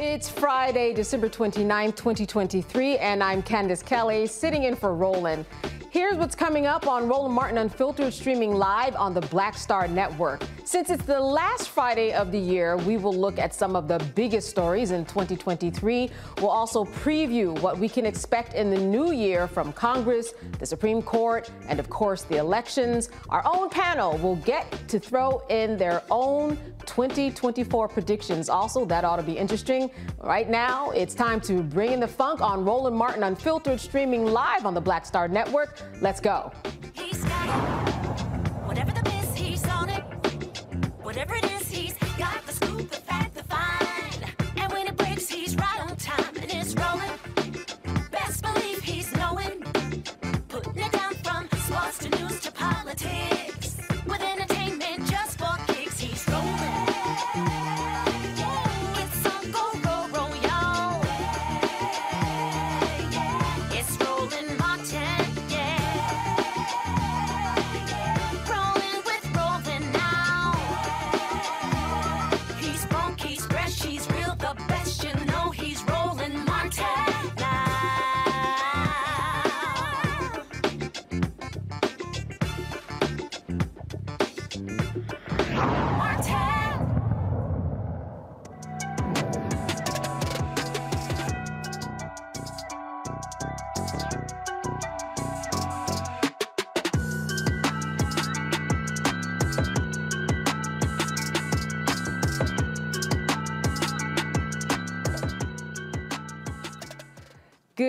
It's Friday, December 29, 2023, and I'm Candace Kelly, sitting in for Roland. Here's what's coming up on Roland Martin Unfiltered, streaming live on the Black Star Network. Since it's the last Friday of the year, we will look at some of the biggest stories in 2023. We'll also preview what we can expect in the new year from Congress, the Supreme Court, and of course the elections. Our own panel will get to throw in their own 2024 predictions. Also, that ought to be interesting. Right now, it's time to bring in the funk on Roland Martin Unfiltered, streaming live on the Black Star Network. Let's go. Whatever it is, he's got the scoop, the fact, the find. And when it breaks, he's right on time and it's rolling. Best believe he's knowing. Putting it down from sports to news to politics.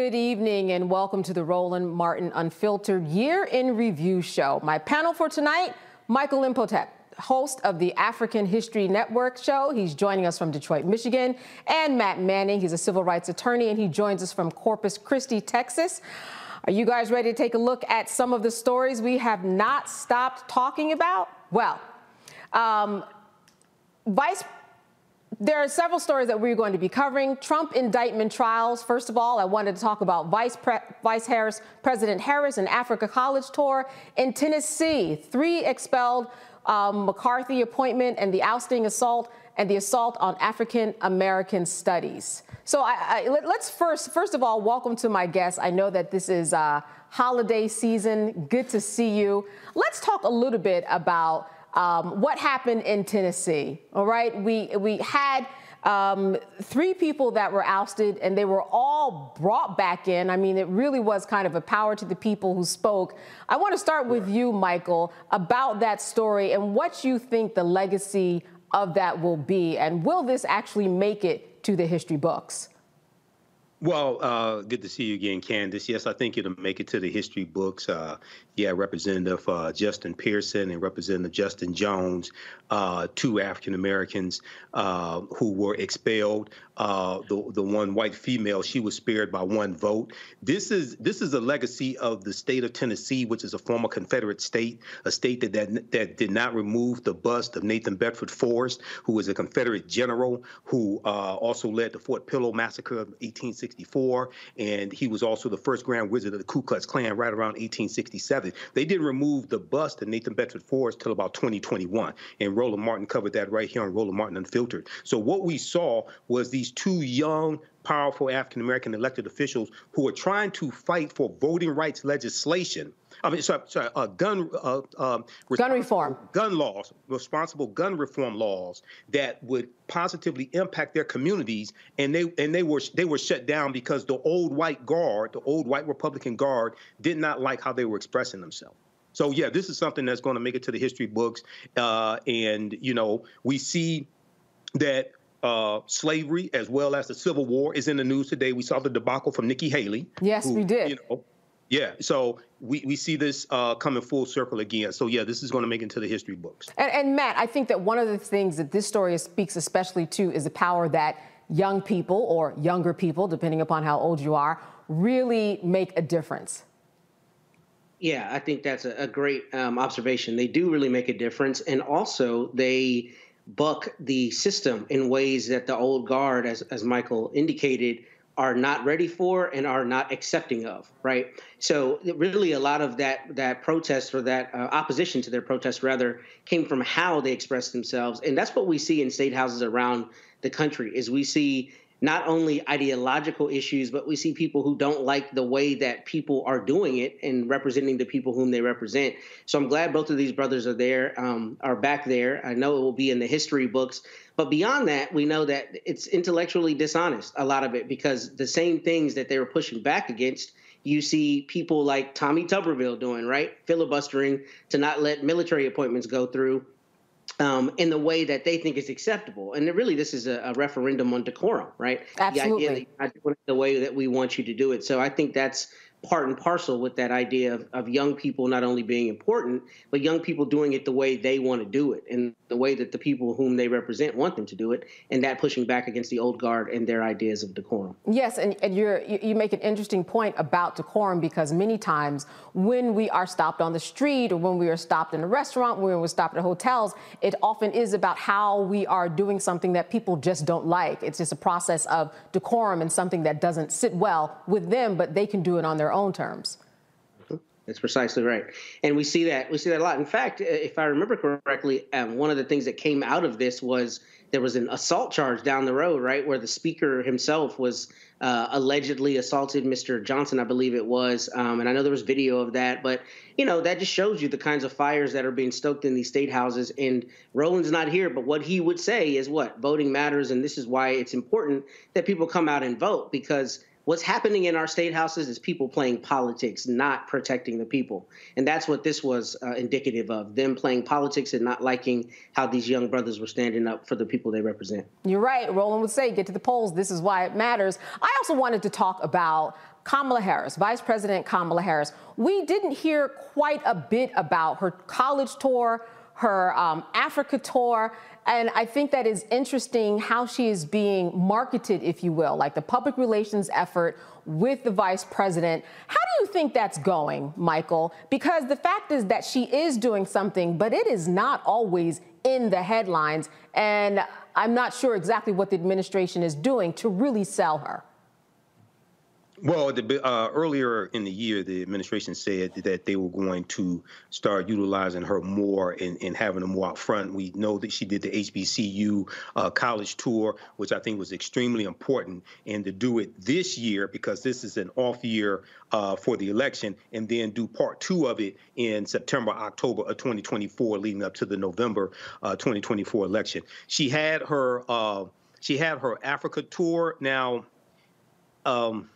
Good evening and welcome to the Roland Martin Unfiltered Year in Review Show. My panel for tonight, Michael Imhotep, host of the African History Network show. He's joining us from Detroit, Michigan. And Matt Manning, he's a civil rights attorney and he joins us from Corpus Christi, Texas. Are you guys ready to take a look at some of the stories we have not stopped talking about? Well, um, Vice there are several stories that we're going to be covering. Trump indictment trials. First of all, I wanted to talk about Vice, Pre- Vice Harris, President Harris and Africa College tour in Tennessee. Three expelled um, McCarthy appointment and the ousting assault and the assault on African American studies. So I, I, let, us first, first of all, welcome to my guests. I know that this is uh, holiday season. Good to see you. Let's talk a little bit about um, what happened in Tennessee. All right, we we had um, three people that were ousted, and they were all brought back in. I mean, it really was kind of a power to the people who spoke. I want to start with you, Michael, about that story and what you think the legacy of that will be, and will this actually make it to the history books? Well, uh, good to see you again, Candace. Yes, I think it'll make it to the history books. Uh, yeah, Representative uh, Justin Pearson and Representative Justin Jones, uh, two African Americans uh, who were expelled. Uh, the the one white female, she was spared by one vote. This is this is a legacy of the state of Tennessee, which is a former Confederate state, a state that that, that did not remove the bust of Nathan Bedford Forrest, who was a Confederate general who also led the Fort Pillow massacre of 1864, and he was also the first Grand Wizard of the Ku Klux Klan right around 1867. They didn't remove the bust of Nathan Bedford Forrest till about 2021. And Roland Martin covered that right here on Roland Martin Unfiltered. So what we saw was these two young powerful African American elected officials who are trying to fight for voting rights legislation. I mean, sorry, sorry uh, gun uh, um, gun reform, gun laws, responsible gun reform laws that would positively impact their communities, and they and they were they were shut down because the old white guard, the old white Republican guard, did not like how they were expressing themselves. So yeah, this is something that's going to make it to the history books, uh, and you know we see that uh, slavery as well as the Civil War is in the news today. We saw the debacle from Nikki Haley. Yes, who, we did. You know, yeah, so we, we see this uh, coming full circle again. So yeah, this is going to make it into the history books. And, and Matt, I think that one of the things that this story speaks especially to is the power that young people or younger people, depending upon how old you are, really make a difference. Yeah, I think that's a, a great um, observation. They do really make a difference, and also they buck the system in ways that the old guard, as as Michael indicated, are not ready for and are not accepting of, right? So really, a lot of that that protest or that uh, opposition to their protest rather came from how they expressed themselves, and that's what we see in state houses around the country. Is we see not only ideological issues, but we see people who don't like the way that people are doing it and representing the people whom they represent. So I'm glad both of these brothers are there, um, are back there. I know it will be in the history books. But beyond that, we know that it's intellectually dishonest, a lot of it, because the same things that they were pushing back against, you see people like Tommy Tuberville doing, right? Filibustering to not let military appointments go through um, in the way that they think is acceptable. And really, this is a, a referendum on decorum, right? Absolutely. The idea that you're not doing it the way that we want you to do it. So I think that's part and parcel with that idea of, of young people not only being important, but young people doing it the way they want to do it and the way that the people whom they represent want them to do it, and that pushing back against the old guard and their ideas of decorum. Yes, and, and you you make an interesting point about decorum because many times when we are stopped on the street or when we are stopped in a restaurant, when we're stopped at hotels, it often is about how we are doing something that people just don't like. It's just a process of decorum and something that doesn't sit well with them, but they can do it on their their own terms. That's precisely right, and we see that we see that a lot. In fact, if I remember correctly, um, one of the things that came out of this was there was an assault charge down the road, right, where the speaker himself was uh, allegedly assaulted Mr. Johnson, I believe it was, um, and I know there was video of that. But you know that just shows you the kinds of fires that are being stoked in these state houses. And Roland's not here, but what he would say is what voting matters, and this is why it's important that people come out and vote because what's happening in our state houses is people playing politics, not protecting the people. And that's what this was uh, indicative of them playing politics and not liking how these young brothers were standing up for the people they represent. You're right. Roland would say, get to the polls. This is why it matters. I also wanted to talk about Kamala Harris, Vice President Kamala Harris. We didn't hear quite a bit about her college tour, her um, Africa tour. And I think that is interesting how she is being marketed, if you will, like the public relations effort with the vice president. How do you think that's going, Michael? Because the fact is that she is doing something, but it is not always in the headlines. And I'm not sure exactly what the administration is doing to really sell her. Well, the, uh, earlier in the year, the administration said that they were going to start utilizing her more and, and having her more out front. We know that she did the HBCU uh, college tour, which I think was extremely important, and to do it this year because this is an off year uh, for the election, and then do part two of it in September, October of 2024, leading up to the November uh, 2024 election. She had her uh, she had her Africa tour. Now, um,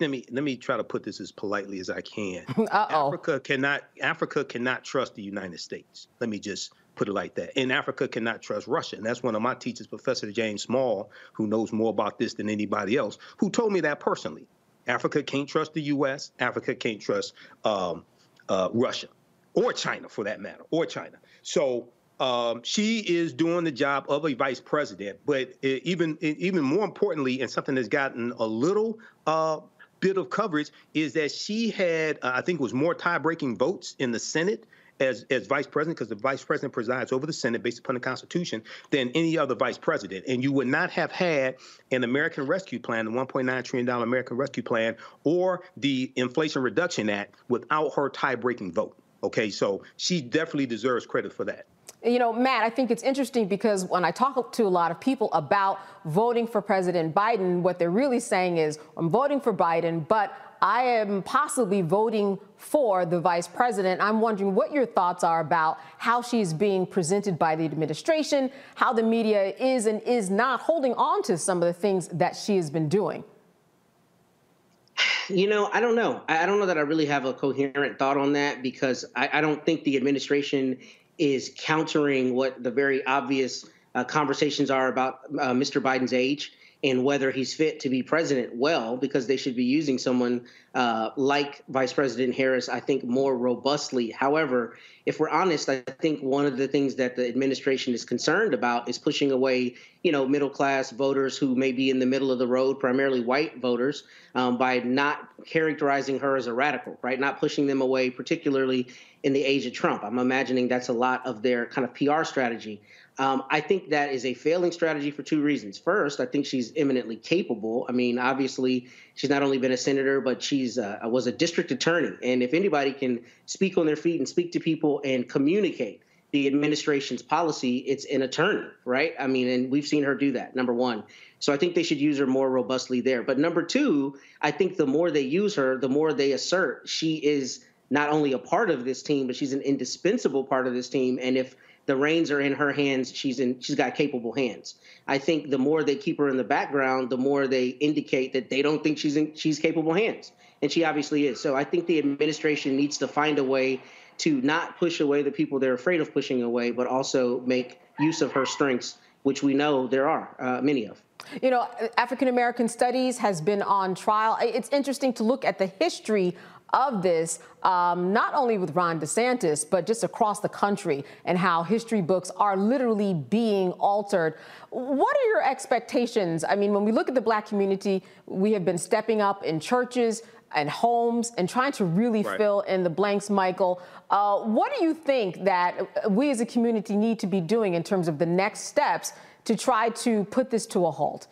let me let me try to put this as politely as I can. Uh-oh. Africa cannot Africa cannot trust the United States. Let me just put it like that. And Africa cannot trust Russia. And that's one of my teachers, Professor James Small, who knows more about this than anybody else, who told me that personally. Africa can't trust the U.S. Africa can't trust um, uh, Russia or China, for that matter, or China. So um, she is doing the job of a vice president. But even even more importantly, and something that's gotten a little uh, bit of coverage is that she had, uh, I think, it was more tie-breaking votes in the Senate as, as vice president, because the vice president presides over the Senate based upon the Constitution, than any other vice president. And you would not have had an American Rescue Plan, the $1.9 trillion American Rescue Plan, or the Inflation Reduction Act without her tie-breaking vote. Okay, so she definitely deserves credit for that. You know, Matt, I think it's interesting because when I talk to a lot of people about voting for President Biden, what they're really saying is, I'm voting for Biden, but I am possibly voting for the vice president. I'm wondering what your thoughts are about how she's being presented by the administration, how the media is and is not holding on to some of the things that she has been doing. You know, I don't know. I don't know that I really have a coherent thought on that because I, I don't think the administration is countering what the very obvious uh, conversations are about uh, Mr. Biden's age and whether he's fit to be president well, because they should be using someone uh, like Vice President Harris, I think, more robustly. However, if we're honest, I think one of the things that the administration is concerned about is pushing away, you know, middle class voters who may be in the middle of the road, primarily white voters, um, by not characterizing her as a radical, right? Not pushing them away, particularly in the age of Trump. I'm imagining that's a lot of their kind of PR strategy. Um, I think that is a failing strategy for two reasons. First, I think she's eminently capable. I mean, obviously, she's not only been a senator, but she's uh, was a district attorney. And if anybody can speak on their feet and speak to people and communicate the administration's policy, it's an attorney, right? I mean, and we've seen her do that. Number one. So I think they should use her more robustly there. But number two, I think the more they use her, the more they assert she is not only a part of this team, but she's an indispensable part of this team. And if the reins are in her hands. She's in. She's got capable hands. I think the more they keep her in the background, the more they indicate that they don't think she's in. She's capable hands, and she obviously is. So I think the administration needs to find a way to not push away the people they're afraid of pushing away, but also make use of her strengths, which we know there are uh, many of. You know, African American Studies has been on trial. It's interesting to look at the history of this, um, not only with Ron DeSantis, but just across the country, and how history books are literally being altered. What are your expectations? I mean, when we look at the black community, we have been stepping up in churches and homes and trying to really right. fill in the blanks, Michael. Uh, what do you think that we as a community need to be doing in terms of the next steps to try to put this to a halt?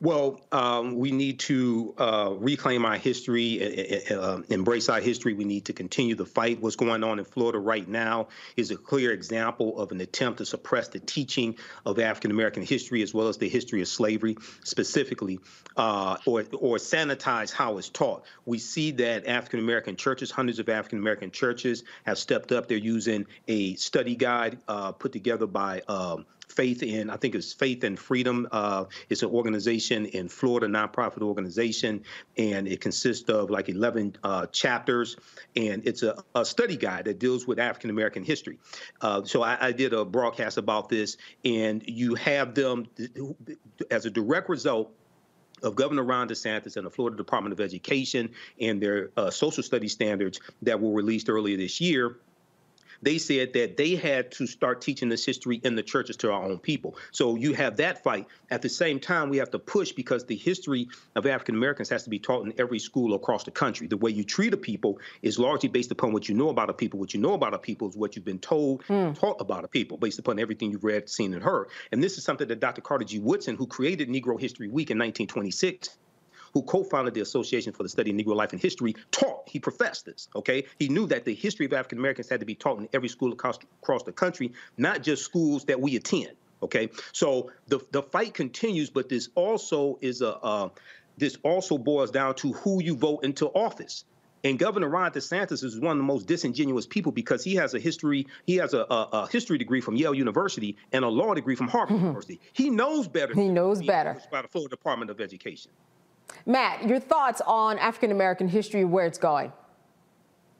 Well, um, we need to uh, reclaim our history, uh, embrace our history. We need to continue the fight. What's going on in Florida right now is a clear example of an attempt to suppress the teaching of African American history as well as the history of slavery, specifically, uh, or or sanitize how it's taught. We see that African American churches, hundreds of African American churches, have stepped up. They're using a study guide uh, put together by um, Faith in, I think it's Faith and Freedom. Uh, it's an organization in Florida, nonprofit organization, and it consists of like 11 uh, chapters, and it's a, a, study guide that deals with African American history. Uh, so I, I, did a broadcast about this, and you have them as a direct result of Governor Ron DeSantis and the Florida Department of Education and their uh, social studies standards that were released earlier this year they said that they had to start teaching this history in the churches to our own people. So you have that fight. At the same time, we have to push because the history of African Americans has to be taught in every school across the country. The way you treat a people is largely based upon what you know about a people. What you know about a people is what you've been told, mm. taught about a people, based upon everything you've read, seen, and heard. And this is something that Dr. Carter G. Woodson, who created Negro History Week in 1926, who co-founded the Association for the Study of Negro Life and History, taught. He professed this. Okay, he knew that the history of African Americans had to be taught in every school across, across the country, not just schools that we attend. Okay, so the the fight continues, but this also is a uh, this also boils down to who you vote into office. And Governor Ron DeSantis is one of the most disingenuous people because he has a history, he has a, a, a history degree from Yale University and a law degree from Harvard University. He knows better. He knows better. By the Florida Department of Education. Matt, your thoughts on African American history, where it's going?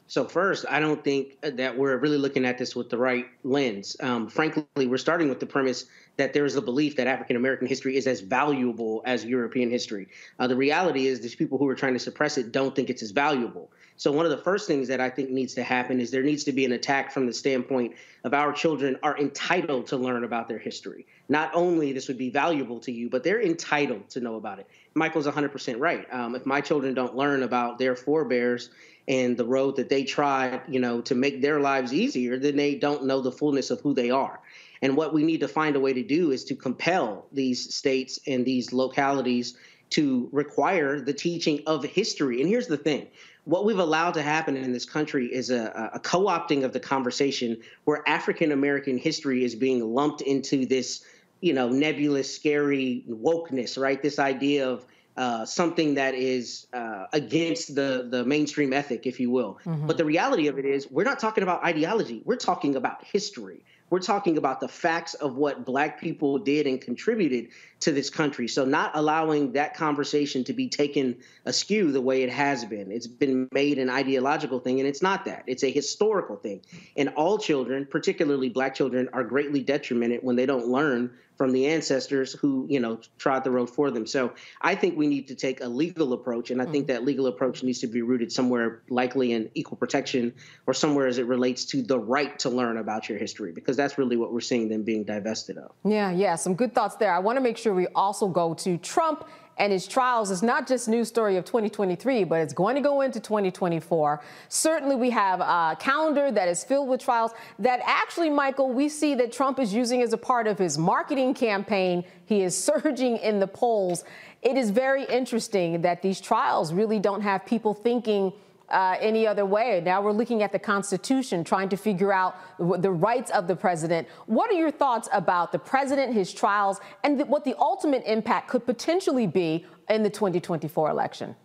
So first, I don't think that we're really looking at this with the right lens. Um, frankly, we're starting with the premise that there is a belief that African American history is as valuable as European history. Uh, the reality is, these people who are trying to suppress it don't think it's as valuable. So one of the first things that I think needs to happen is there needs to be an attack from the standpoint of our children are entitled to learn about their history. Not only this would be valuable to you, but they're entitled to know about it. Michael's 100% right. Um, if my children don't learn about their forebears and the road that they tried, you know, to make their lives easier, then they don't know the fullness of who they are. And what we need to find a way to do is to compel these states and these localities to require the teaching of history. And here's the thing what we've allowed to happen in this country is a, a co opting of the conversation where African American history is being lumped into this, you know, nebulous, scary wokeness, right? This idea of uh, something that is uh, against the the mainstream ethic, if you will. Mm-hmm. But the reality of it is, we're not talking about ideology. We're talking about history. We're talking about the facts of what Black people did and contributed to this country. So, not allowing that conversation to be taken askew the way it has been. It's been made an ideological thing, and it's not that. It's a historical thing. And all children, particularly Black children, are greatly detrimented when they don't learn from the ancestors who you know trod the road for them. So I think we need to take a legal approach, and I think mm-hmm. that legal approach needs to be rooted somewhere likely in equal protection or somewhere as it relates to the right to learn about your history, because that's really what we're seeing them being divested of. Yeah, yeah, some good thoughts there. I want to make sure we also go to Trump and his trials is not just news story of 2023, but it's going to go into 2024. Certainly, we have a calendar that is filled with trials that actually, Michael, we see that Trump is using as a part of his marketing campaign. He is surging in the polls. It is very interesting that these trials really don't have people thinking uh, any other way. Now we're looking at the Constitution, trying to figure out the rights of the president. What are your thoughts about the president, his trials, and th- what the ultimate impact could potentially be in the 2024 election?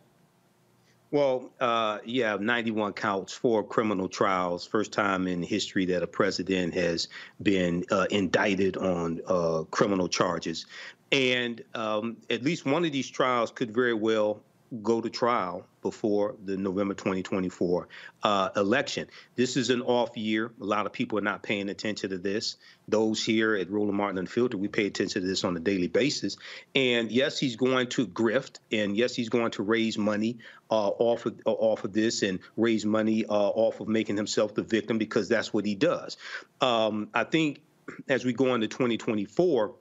Well, uh, yeah, 91 counts, four criminal trials. First time in history that a president has been uh, indicted on uh, criminal charges. And um, at least one of these trials could very well go to trial before the November 2024 uh, election. This is an off year. A lot of people are not paying attention to this. Those here at Roland Martin Unfiltered, we pay attention to this on a daily basis. And yes, he's going to grift, and yes, he's going to raise money uh, off of uh, off of this and raise money uh, off of making himself the victim because that's what he does. Um, I think as we go into 2024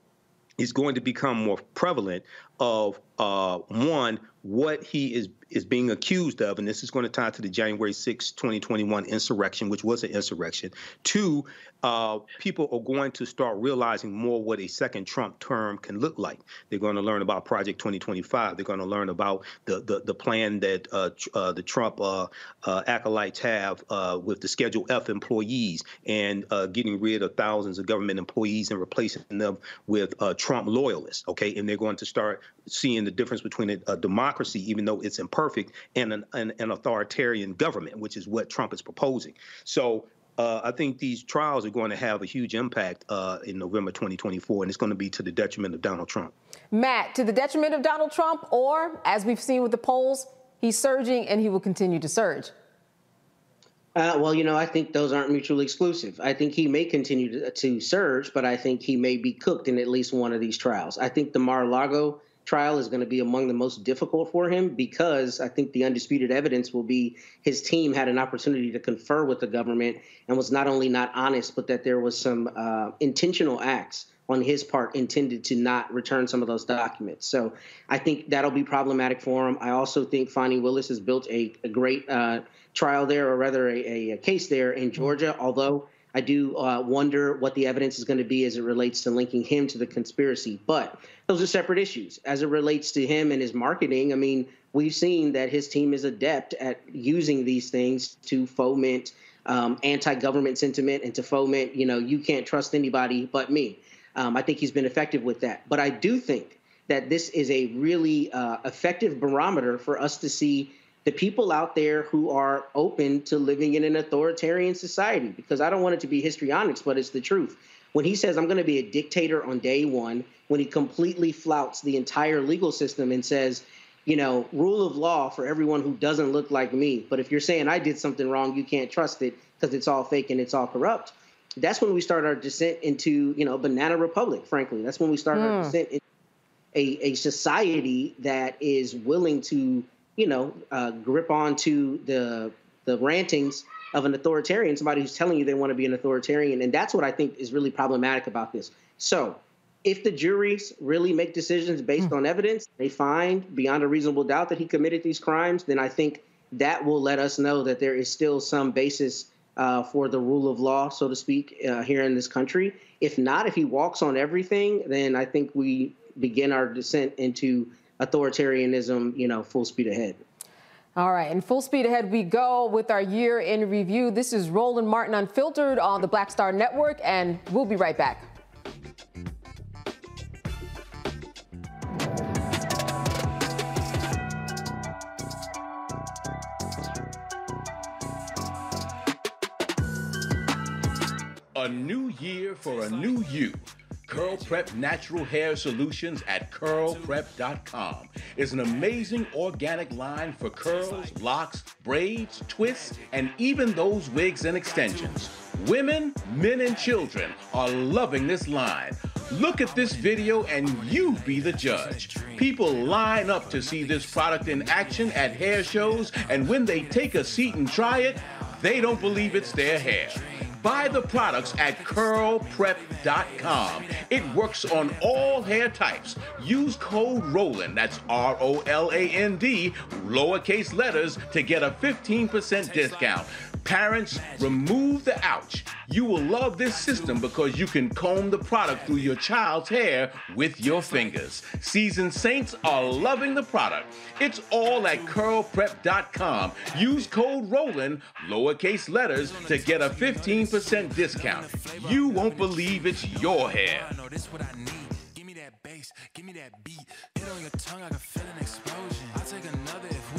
is going to become more prevalent of uh, one what he is is being accused of, and this is going to tie to the January 6, 2021 insurrection, which was an insurrection. Two, uh, people are going to start realizing more what a second Trump term can look like. They're going to learn about Project 2025. They're going to learn about the the, the plan that uh, uh, the Trump uh, uh, acolytes have uh, with the Schedule F employees and getting rid of thousands of government employees and replacing them with Trump loyalists. Okay, and they're going to start seeing the difference between a, a democracy, even though it's imperfect, and an, an, an, authoritarian government, which is what Trump is proposing. So uh, I think these trials are going to have a huge impact uh, in November 2024, and it's going to be to the detriment of Donald Trump. Matt, to the detriment of Donald Trump, or as we've seen with the polls, he's surging and he will continue to surge. Uh, well, you know, I think those aren't mutually exclusive. I think he may continue to, to surge, but I think he may be cooked in at least one of these trials. I think the Mar-a-Lago trial is going to be among the most difficult for him because I think the undisputed evidence will be his team had an opportunity to confer with the government and was not only not honest, but that there was some uh, intentional acts on his part intended to not return some of those documents. So I think that'll be problematic for him. I also think Fani Willis has built a, a great uh, trial there, or rather a, a, case there in Georgia, although I do uh, wonder what the evidence is going to be as it relates to linking him to the conspiracy. But those are separate issues. As it relates to him and his marketing, I mean, we've seen that his team is adept at using these things to foment um, anti-government sentiment and to foment, you know, you can't trust anybody but me. Um, I think he's been effective with that. But I do think that this is a really uh, effective barometer for us to see the people out there who are open to living in an authoritarian society. Because I don't want it to be histrionics, but it's the truth. When he says, I'm going to be a dictator on day one, when he completely flouts the entire legal system and says, you know, rule of law for everyone who doesn't look like me. But if you're saying I did something wrong, you can't trust it because it's all fake and it's all corrupt. That's when we start our descent into, you know, banana republic, frankly. That's when we start our hmm. descent into a, a society that is willing to, you know, uh, grip onto the the rantings of an authoritarian, somebody who's telling you they want to be an authoritarian. And that's what I think is really problematic about this. So if the juries really make decisions based on evidence, they find beyond a reasonable doubt that he committed these crimes, then I think that will let us know that there is still some basis uh, for the rule of law, so to speak, uh, here in this country. If not, if he walks on everything, then I think we begin our descent into authoritarianism, you know, full speed ahead. All right, and full speed ahead we go with our year in review. This is Roland Martin Unfiltered on the Black Star Network, and we'll be right back. A new year for a new you. Curl Prep Natural Hair Solutions at curlprep.com is an amazing organic line for curls, locks, braids, twists, and even those wigs and extensions. Women, men, and children are loving this line. Look at this video and you be the judge. People line up to see this product in action at hair shows, and when they take a seat and try it, they don't believe it's their hair. Buy the products at curlprep.com. It works on all hair types. Use code ROLAND, that's R O L A N D, lowercase letters, to get a 15% discount. Parents, remove the ouch. You will love this system because you can comb the product through your child's hair with your fingers. Seasoned saints are loving the product. It's all at curlprep.com. Use code ROLAND, lowercase letters, to get a 15% discount. You won't believe it's your hair. Give me that bass, give me that beat. Hit on your tongue, I can feel an explosion. I'll take another if we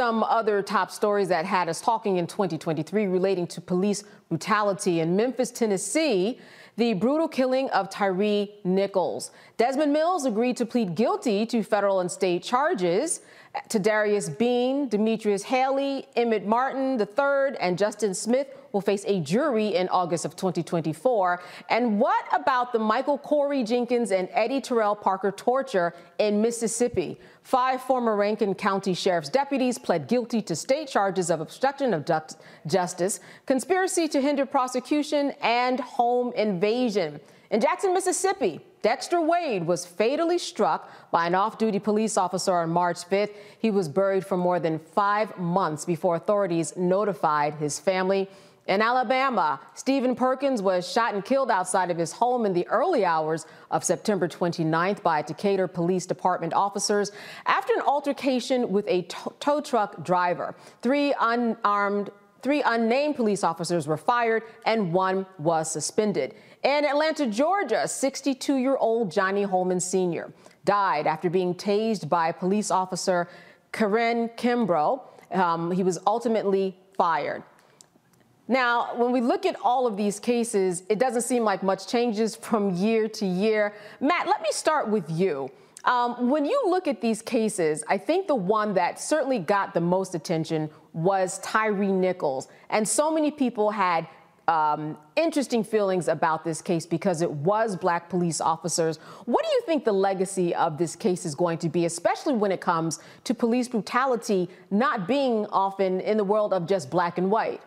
Some other top stories that had us talking in 2023 relating to police brutality in Memphis, Tennessee the brutal killing of Tyre Nichols. Desmond Mills agreed to plead guilty to federal and state charges. Tadarius Bean, Demetrius Haley, Emmitt Martin III, and Justin Smith will face a jury in August of 2024. And what about the Michael Corey Jenkins and Eddie Terrell Parker torture in Mississippi? Five former Rankin County Sheriff's deputies pled guilty to state charges of obstruction of justice, conspiracy to hinder prosecution, and home invasion. In Jackson, Mississippi, Dexter Wade was fatally struck by an off duty police officer on March 5th. He was buried for more than five months before authorities notified his family. In Alabama, Stephen Perkins was shot and killed outside of his home in the early hours of September 29th by Decatur Police Department officers after an altercation with a tow truck driver. Three unarmed Three unnamed police officers were fired and one was suspended. In Atlanta, Georgia, 62 year old Johnny Hollman Sr. died after being tased by police officer Karen Kimbrough. Um, he was ultimately fired. Now, when we look at all of these cases, it doesn't seem like much changes from year to year. Matt, let me start with you. Um, when you look at these cases, I think the one that certainly got the most attention was Tyre Nichols. And so many people had um, interesting feelings about this case because it was black police officers. What do you think the legacy of this case is going to be, especially when it comes to police brutality not being often in the world of just black and white?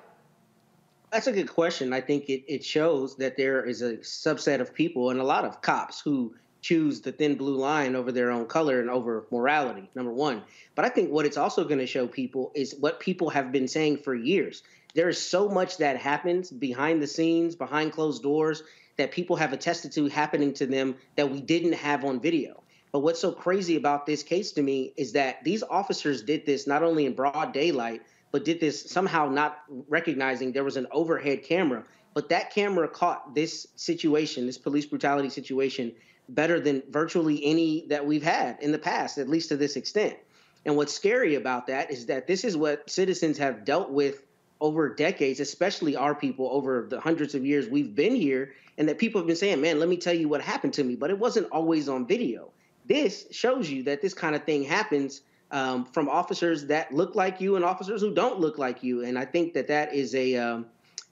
That's a good question. I think it, it shows that there is a subset of people and a lot of cops who choose the thin blue line over their own color and over morality, number one. But I think what it's also going to show people is what people have been saying for years. There is so much that happens behind the scenes, behind closed doors, that people have attested to happening to them that we didn't have on video. But what's so crazy about this case to me is that these officers did this not only in broad daylight, but did this somehow not recognizing there was an overhead camera. But that camera caught this situation, this police brutality situation, better than virtually any that we've had in the past, at least to this extent. And what's scary about that is that this is what citizens have dealt with over decades, especially our people over the hundreds of years we've been here, and that people have been saying, man, let me tell you what happened to me. But it wasn't always on video. This shows you that this kind of thing happens um, from officers that look like you and officers who don't look like you. And I think that that is a um,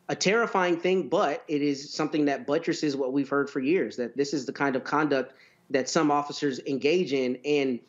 a terrifying thing, but it is something that buttresses what we've heard for years that this is the kind of conduct that some officers engage in. And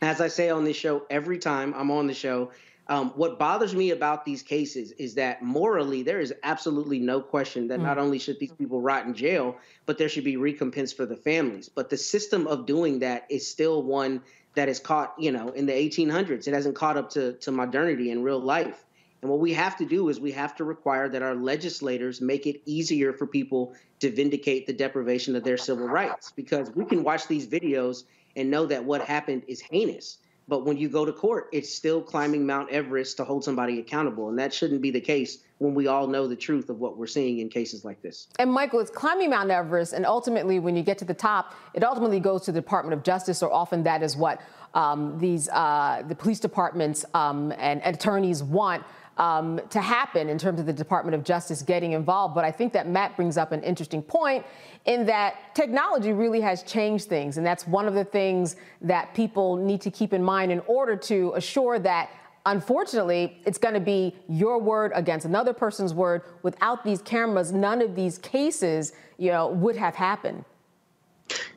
as I say on this show every time I'm on the show, um, what bothers me about these cases is that morally, there is absolutely no question that mm. not only should these people rot in jail, but there should be recompense for the families. But the system of doing that is still one that is caught, you know, in the 1800s. It hasn't caught up to, to modernity in real life. And what we have to do is we have to require that our legislators make it easier for people to vindicate the deprivation of their civil rights because we can watch these videos and know that what happened is heinous. But when you go to court, it's still climbing Mount Everest to hold somebody accountable. And that shouldn't be the case when we all know the truth of what we're seeing in cases like this. And Michael, it's climbing Mount Everest. And ultimately, when you get to the top, it ultimately goes to the Department of Justice, or often that is what um, these uh, the police departments um, and attorneys want um, to happen in terms of the Department of Justice getting involved. But I think that Matt brings up an interesting point in that technology really has changed things. And that's one of the things that people need to keep in mind in order to assure that unfortunately, it's going to be your word against another person's word. Without these cameras, none of these cases, you know, would have happened.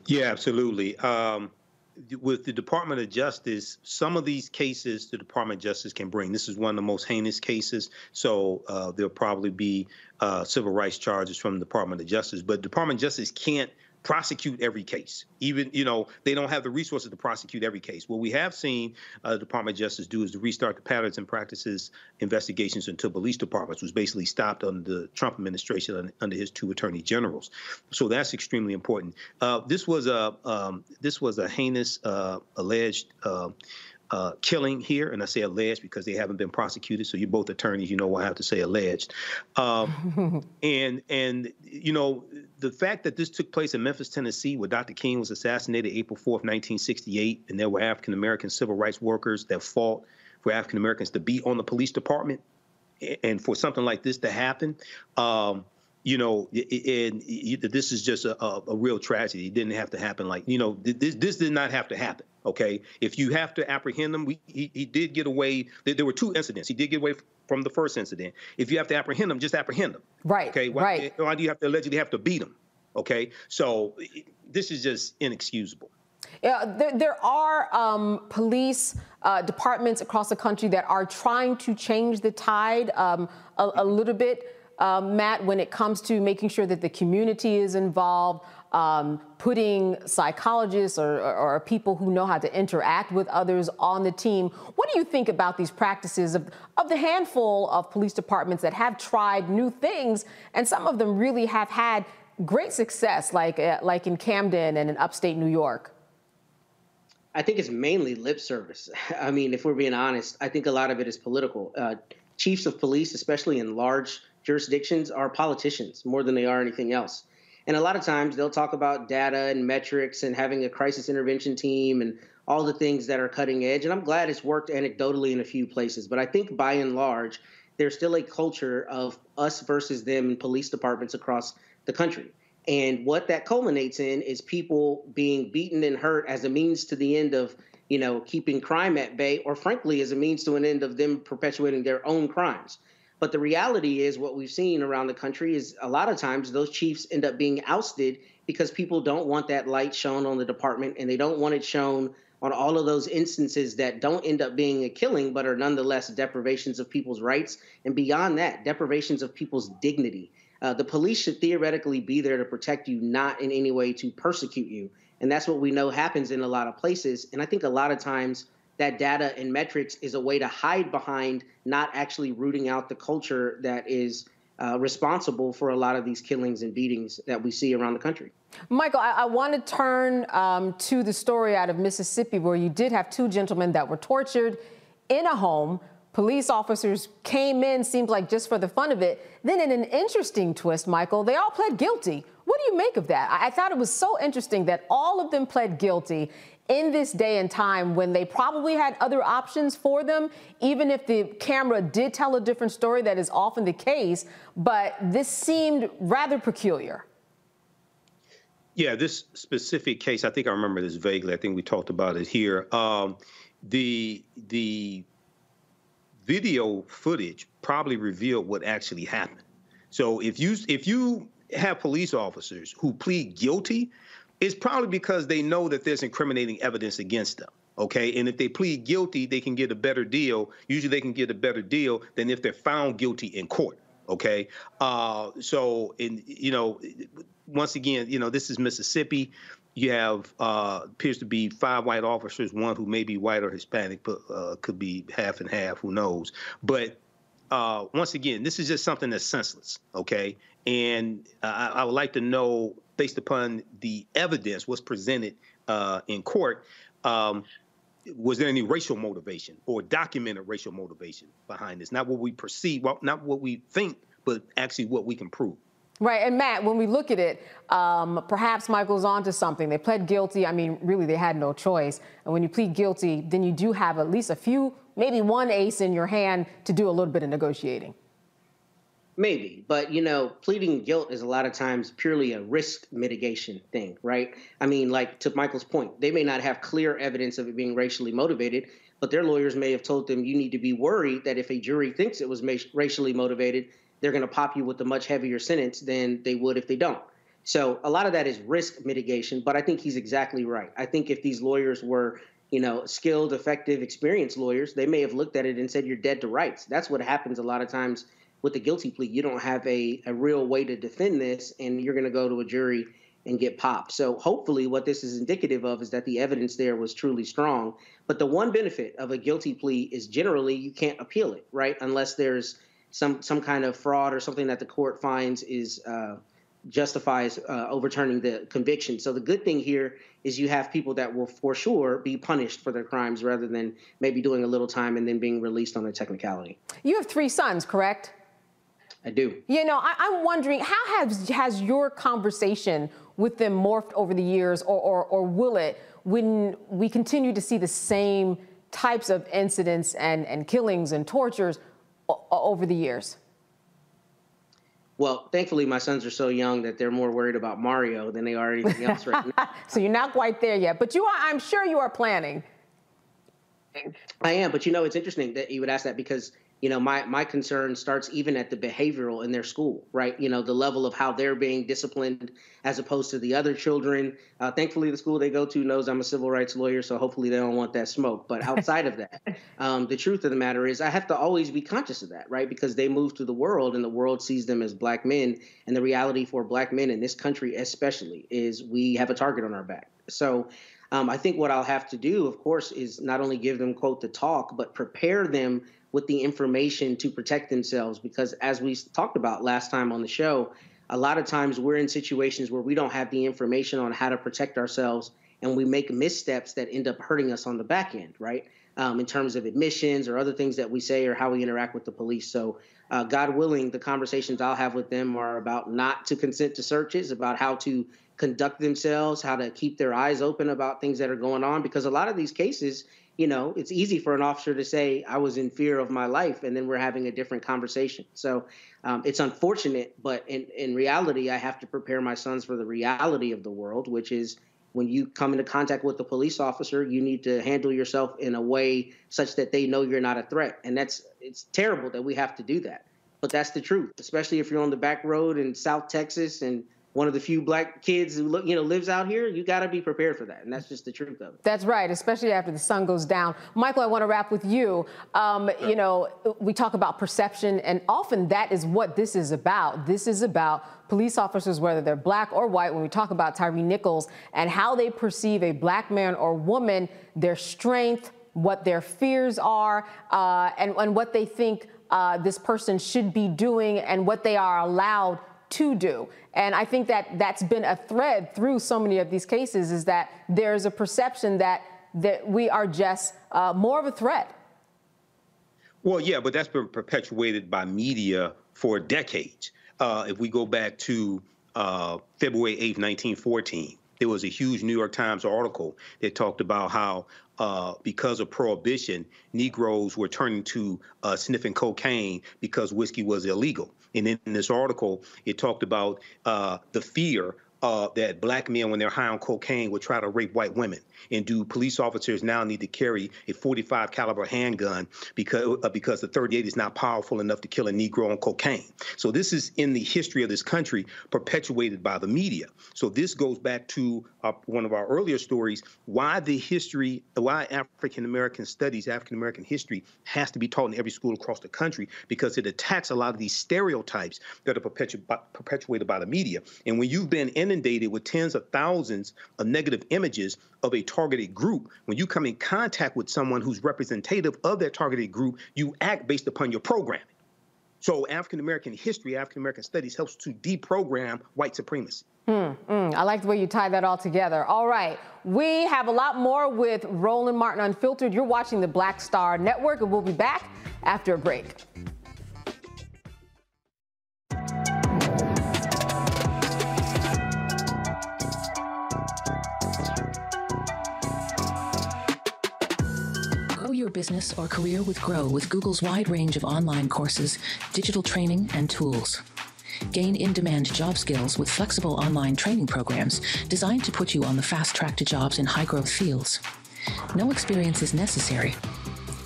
Yeah, absolutely. Um, with the Department of Justice, some of these cases the Department of Justice can bring. This is one of the most heinous cases, so uh, there'll probably be uh, civil rights charges from the Department of Justice. But Department of Justice can't prosecute every case. Even, you know, they don't have the resources to prosecute every case. What we have seen uh, the Department of Justice do is to restart the patterns and practices investigations into police departments, was basically stopped under the Trump administration under his two attorney generals. So that's extremely important. Uh, this was a um, this was a heinous uh, alleged. Uh, uh, killing here, and I say alleged because they haven't been prosecuted. So you're both attorneys, you know I have to say alleged. Um, and and you know the fact that this took place in Memphis, Tennessee, where Dr. King was assassinated April 4th, 1968, and there were African American civil rights workers that fought for African Americans to be on the police department, and for something like this to happen. Um, you know, and this is just a, a, real tragedy. It didn't have to happen. Like, you know, this this did not have to happen. Okay, if you have to apprehend them, we, he he did get away. There were two incidents. He did get away from the first incident. If you have to apprehend them, just apprehend them. Right. Okay. Why, right. Why do you have to allegedly have to beat them? Okay. So this is just inexcusable. Yeah, there, there are um, police uh, departments across the country that are trying to change the tide um, a, a, little bit, uh, Matt, when it comes to making sure that the community is involved, um, putting psychologists or, or, or, people who know how to interact with others on the team. What do you think about these practices of, of the handful of police departments that have tried new things, and some of them really have had great success, like, uh, like in Camden and in upstate New York? I think it's mainly lip service. I mean, if we're being honest, I think a lot of it is political. Uh, chiefs of police, especially in large jurisdictions, are politicians more than they are anything else. And a lot of times they'll talk about data and metrics and having a crisis intervention team and all the things that are cutting edge. And I'm glad it's worked anecdotally in a few places. But I think by and large, there's still a culture of us versus them in police departments across the country. And what that culminates in is people being beaten and hurt as a means to the end of, you know, keeping crime at bay, or frankly, as a means to an end of them perpetuating their own crimes. But the reality is, what we've seen around the country is a lot of times those chiefs end up being ousted because people don't want that light shown on the department and they don't want it shown on all of those instances that don't end up being a killing, but are nonetheless deprivations of people's rights. And beyond that, deprivations of people's dignity. Uh, the police should theoretically be there to protect you, not in any way to persecute you. And that's what we know happens in a lot of places. And I think a lot of times that data and metrics is a way to hide behind not actually rooting out the culture that is uh, responsible for a lot of these killings and beatings that we see around the country. Michael, I, I want to turn um, to the story out of Mississippi where you did have two gentlemen that were tortured in a home Police officers came in, seemed like just for the fun of it. Then, in an interesting twist, Michael, they all pled guilty. What do you make of that? I, I thought it was so interesting that all of them pled guilty in this day and time when they probably had other options for them, even if the camera did tell a different story, that is often the case. But this seemed rather peculiar. Yeah, this specific case, I think I remember this vaguely. I think we talked about it here. Um, the the video footage probably revealed what actually happened. So if you if you have police officers who plead guilty, it's probably because they know that there's incriminating evidence against them. Okay, and if they plead guilty, they can get a better deal. Usually, they can get a better deal than if they're found guilty in court. Okay, uh, so and you know, once again, you know, this is Mississippi you have uh, appears to be five white officers, one who may be white or Hispanic, but uh, could be half and half. Who knows? But uh, once again, this is just something that's senseless. Okay, and I, I, would like to know, based upon the evidence was presented uh, in court. Um, was there any racial motivation or documented racial motivation behind this? Not what we perceive, well, not what we think, but actually what we can prove. Right, and Matt, when we look at it, um, perhaps Michael's onto something. They pled guilty. I mean, really, they had no choice. And when you plead guilty, then you do have at least a few, maybe one ace in your hand to do a little bit of negotiating. Maybe, but you know, pleading guilt is a lot of times purely a risk mitigation thing, right? I mean, like to Michael's point, they may not have clear evidence of it being racially motivated, but their lawyers may have told them you need to be worried that if a jury thinks it was racially motivated, they're going to pop you with a much heavier sentence than they would if they don't. So a lot of that is risk mitigation, but I think he's exactly right. I think if these lawyers were, you know, skilled, effective, experienced lawyers, they may have looked at it and said you're dead to rights. That's what happens a lot of times with a guilty plea. You don't have a, a real way to defend this, and you're going to go to a jury and get popped. So hopefully, what this is indicative of is that the evidence there was truly strong. But the one benefit of a guilty plea is generally you can't appeal it, right? Unless there's some some kind of fraud or something that the court finds is uh, justifies uh, overturning the conviction. So the good thing here is you have people that will for sure be punished for their crimes rather than maybe doing a little time and then being released on a technicality. You have three sons, correct? I do. You know, I, am wondering how has has your conversation with them morphed over the years, or, or or will it when we continue to see the same types of incidents and, and killings and tortures o- over the years? Well, thankfully, my sons are so young that they're more worried about Mario than they are anything else right now. so you're not quite there yet, but you are. I'm sure you are planning. I am, but you know, it's interesting that you would ask that because you know my my concern starts even at the behavioral in their school right? You know the level of how they're being disciplined as opposed to the other children. Uh, thankfully the school they go to knows i'm a civil rights lawyer so hopefully they don't want that smoke. But outside of that um, the truth of the matter is i have to always be conscious of that right? Because they move through the world and the world sees them as black men. And the reality for black men in this country especially is we have a target on our back. So um, I think what I'll have to do, of course, is not only give them quote the talk, but prepare them with the information to protect themselves. Because as we talked about last time on the show, a lot of times we're in situations where we don't have the information on how to protect ourselves and we make missteps that end up hurting us on the back end, right? Um, in terms of admissions or other things that we say or how we interact with the police. So, uh, God willing, the conversations I'll have with them are about not to consent to searches, about how to conduct themselves, how to keep their eyes open about things that are going on. Because a lot of these cases, you know, it's easy for an officer to say, I was in fear of my life, and then we're having a different conversation. So um, it's unfortunate, but in, in reality, I have to prepare my sons for the reality of the world, which is when you come into contact with a police officer, you need to handle yourself in a way such that they know you're not a threat. And that's it's terrible that we have to do that. But that's the truth, especially if you're on the back road in South Texas and one of the few black kids who look, you know, lives out here, you got to be prepared for that, and that's just the truth of it. That's right, especially after the sun goes down. Michael, I want to wrap with you. Um, you know, we talk about perception, and often that is what this is about. This is about police officers, whether they're black or white. When we talk about Tyre Nichols and how they perceive a black man or woman, their strength, what their fears are, uh, and, and what they think uh, this person should be doing, and what they are allowed to do. And I think that that's been a thread through so many of these cases is that there's a perception that, that we are just uh, more of a threat. Well, yeah, but that's been perpetuated by media for decades. Uh, if we go back to uh, February 8, 1914, there was a huge New York Times article that talked about how, uh, because of prohibition, Negroes were turning to uh, sniffing cocaine because whiskey was illegal. And in this article, it talked about uh, the fear uh, that black men, when they're high on cocaine, would try to rape white women. And do police officers now need to carry a 45 caliber handgun because uh, because the 38 is not powerful enough to kill a Negro on cocaine? So this is in the history of this country, perpetuated by the media. So this goes back to uh, one of our earlier stories: why the history, why African American studies, African American history has to be taught in every school across the country because it attacks a lot of these stereotypes that are perpetu- perpetuated by the media. And when you've been inundated with tens of thousands of negative images of a targeted group, when you come in contact with someone who's representative of that targeted group, you act based upon your programming. So African American history, African American studies helps to deprogram white supremacy. Mm, mm, I like the way you tie that all together. All right, we have a lot more with Roland Martin Unfiltered. You're watching the Black Star Network, and we'll be back after a break. Your business or career with Grow with Google's wide range of online courses, digital training, and tools. Gain in demand job skills with flexible online training programs designed to put you on the fast track to jobs in high growth fields. No experience is necessary.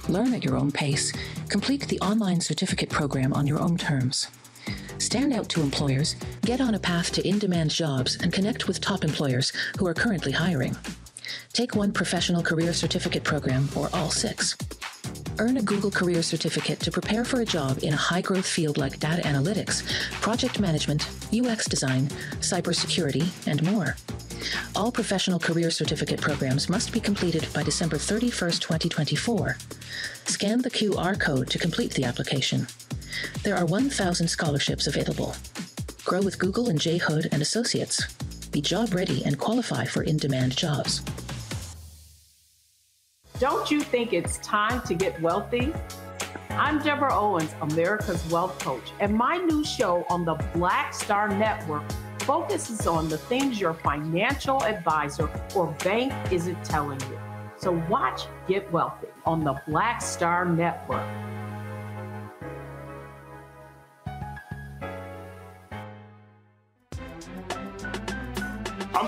Learn at your own pace. Complete the online certificate program on your own terms. Stand out to employers, get on a path to in demand jobs, and connect with top employers who are currently hiring. Take one professional career certificate program or all six. Earn a Google Career Certificate to prepare for a job in a high growth field like data analytics, project management, UX design, cybersecurity, and more. All professional career certificate programs must be completed by December 31st, 2024. Scan the QR code to complete the application. There are 1,000 scholarships available. Grow with Google and J. Hood and Associates. Be job ready and qualify for in demand jobs. Don't you think it's time to get wealthy? I'm Deborah Owens, America's Wealth Coach, and my new show on the Black Star Network focuses on the things your financial advisor or bank isn't telling you. So watch Get Wealthy on the Black Star Network.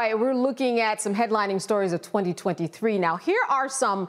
Right, we're looking at some headlining stories of 2023. Now, here are some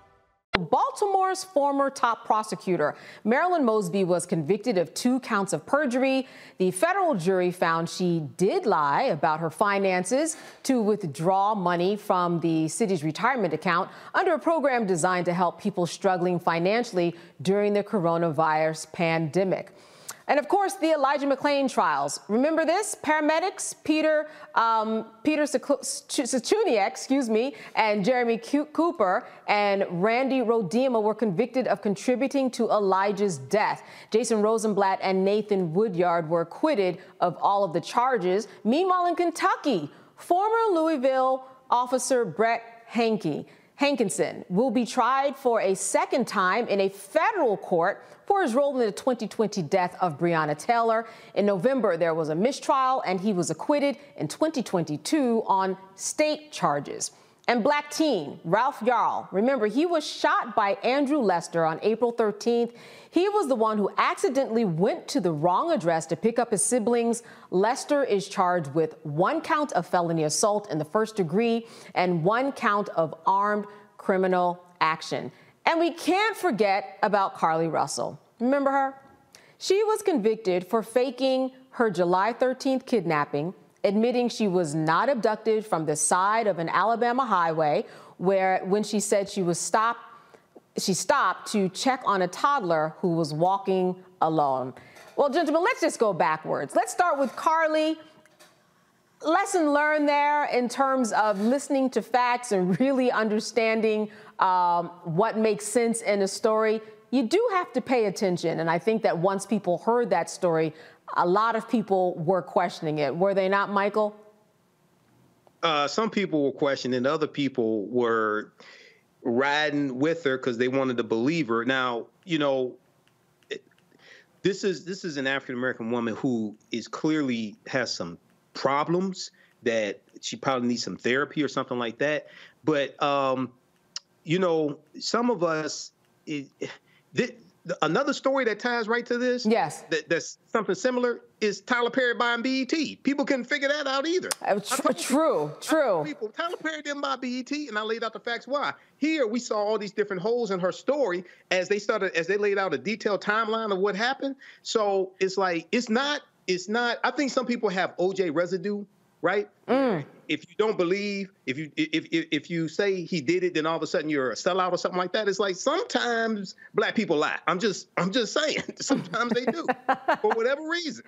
Baltimore's former top prosecutor, Marilyn Mosby, was convicted of two counts of perjury. The federal jury found she did lie about her finances to withdraw money from the city's retirement account under a program designed to help people struggling financially during the coronavirus pandemic. And of course, the Elijah McClain trials. Remember this? Paramedics Peter um, Peter Cichuniec, excuse me, and Jeremy Cooper and Randy Roedema were convicted of contributing to Elijah's death. Jason Rosenblatt and Nathan Woodyard were acquitted of all of the charges. Meanwhile, in Kentucky, former Louisville officer Brett Hankey Hankison will be tried for a second time in a federal court for his role in the 2020 death of Breonna Taylor. In November, there was a mistrial, and he was acquitted in 2022 on state charges. And black teen Ralph Yarl, remember, he was shot by Andrew Lester on April 13th. He was the one who accidentally went to the wrong address to pick up his siblings. Lester is charged with one count of felony assault in the first degree and one count of armed criminal action. And we can't forget about Carlee Russell. Remember her? She was convicted for faking her July 13th kidnapping, admitting she was not abducted from the side of an Alabama highway where when she said she was stopped she stopped to check on a toddler who was walking alone. Well, gentlemen, let's just go backwards. Let's start with Carlee. Lesson learned there in terms of listening to facts and really understanding um, what makes sense in a story. You do have to pay attention. And I think that once people heard that story, a lot of people were questioning it. Were they not, Michael? uh, some people were questioning, other people were riding with her because they wanted to believe her. Now, you know, this is this is an African American woman who is clearly has some problems that she probably needs some therapy or something like that. But um, you know, some of us. It, another story that ties right to this. Yes. That, that's something similar is Tyler Perry buying BET. People couldn't figure that out either. Uh, tr- true, true. People, Tyler Perry didn't buy BET, and I laid out the facts why. Here we saw all these different holes in her story as they started, as they laid out a detailed timeline of what happened. So it's like it's not, it's not. I think some people have OJ residue right? Mm. If you don't believe, if you if, if if you say he did it, then all of a sudden you're a sellout or something like that. It's like sometimes black people lie. I'm just I'm just saying. Sometimes they do for whatever reason.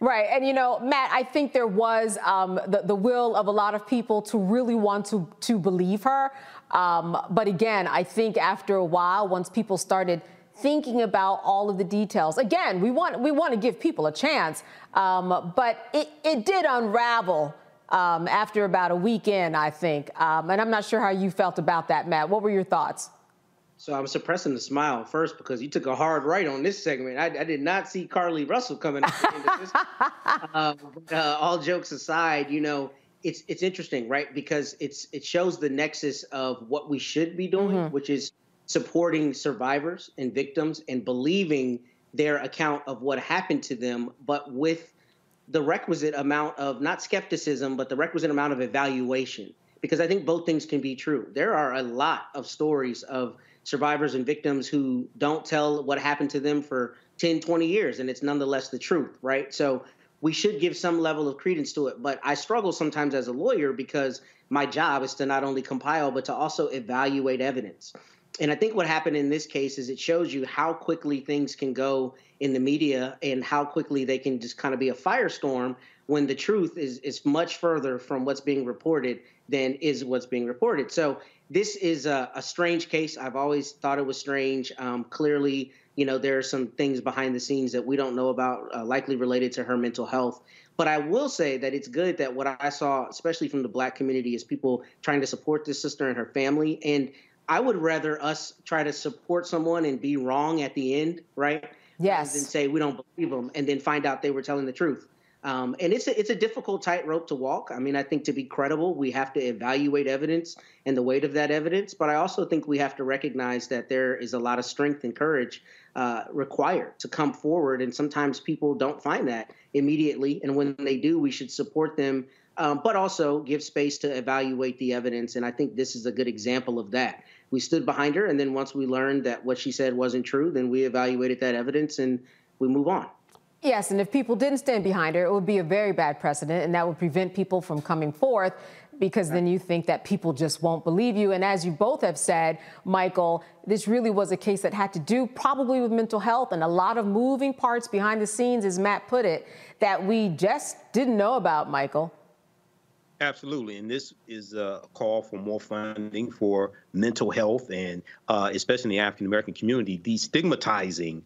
Right, and you know, Matt, I think there was um, the, the will of a lot of people to really want to to believe her. Um, but again, I think after a while, once people started thinking about all of the details. Again, we want we want to give people a chance, um, but it, it did unravel um, after about a weekend, I think. Um, and I'm not sure how you felt about that, Matt. What were your thoughts? So I'm suppressing the smile first because you took a hard right on this segment. I, I did not see Carlee Russell coming. uh, but, uh, all jokes aside, you know, it's it's interesting, right? Because it's it shows the nexus of what we should be doing, mm-hmm. which is supporting survivors and victims and believing their account of what happened to them, but with the requisite amount of not skepticism, but the requisite amount of evaluation. Because I think both things can be true. There are a lot of stories of survivors and victims who don't tell what happened to them for 10, 20 years, and it's nonetheless the truth, right? So we should give some level of credence to it. But I struggle sometimes as a lawyer because my job is to not only compile, but to also evaluate evidence and I think what happened in this case is it shows you how quickly things can go in the media and how quickly they can just kind of be a firestorm when the truth is is much further from what's being reported than is what's being reported. So this is a, a strange case. I've always thought it was strange. Um, clearly, you know, there are some things behind the scenes that we don't know about, uh, likely related to her mental health. But I will say that it's good that what I saw, especially from the black community, is people trying to support this sister and her family. And I would rather us try to support someone and be wrong at the end, right? Yes. And say we don't believe them and then find out they were telling the truth. Um, and it's a, it's a difficult tightrope to walk. I mean, I think to be credible, we have to evaluate evidence and the weight of that evidence. But I also think we have to recognize that there is a lot of strength and courage uh, required to come forward. And sometimes people don't find that immediately. And when they do, we should support them, um, but also give space to evaluate the evidence. And I think this is a good example of that we stood behind her. And then once we learned that what she said wasn't true, then we evaluated that evidence and we move on. Yes, and if people didn't stand behind her, it would be a very bad precedent, and that would prevent people from coming forth because then you think that people just won't believe you. And as you both have said, Michael, this really was a case that had to do probably with mental health and a lot of moving parts behind the scenes, as Matt put it, that we just didn't know about, Michael. Absolutely, and this is a call for more funding for mental health and uh, especially in the African American community, destigmatizing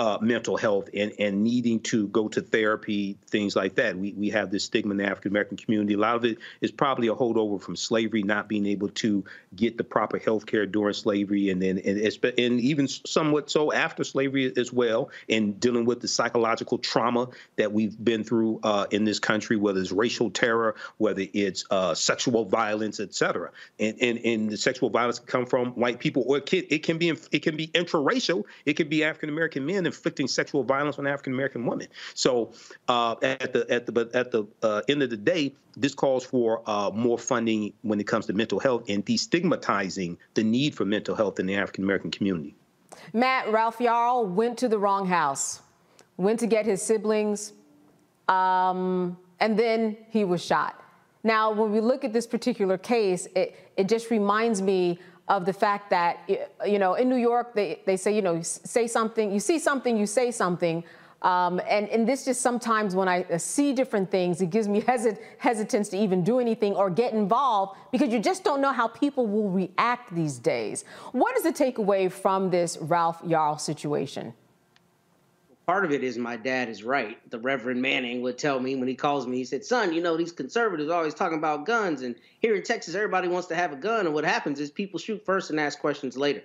uh, mental health and, and needing to go to therapy, things like that. We, we have this stigma in the African American community. A lot of it is probably a holdover from slavery, not being able to get the proper health care during slavery, and then and, and even somewhat so after slavery as well, and dealing with the psychological trauma that we've been through uh, in this country, whether it's racial terror, whether it's uh, sexual violence, et cetera. And, and, and the sexual violence can come from white people, or it can, it can be it can be intraracial. It can be African American men inflicting sexual violence on African American women. So uh, at the at the but at the uh, end of the day, this calls for uh, more funding when it comes to mental health and destigmatizing the need for mental health in the African American community. Matt Ralph Yarl went to the wrong house, went to get his siblings, um, and then he was shot. Now, when we look at this particular case, it, it just reminds me of the fact that, you know, in New York, they, they say, you know, say something, you see something, you say something. Um, and, and this just sometimes when I see different things, it gives me hesit- hesitance to even do anything or get involved because you just don't know how people will react these days. What is the takeaway from this Ralph Yarl situation? Part of it is my dad is right. The Reverend Manning would tell me when he calls me, he said, Son, you know, these conservatives always talking about guns. And here in Texas, everybody wants to have a gun. And what happens is people shoot first and ask questions later.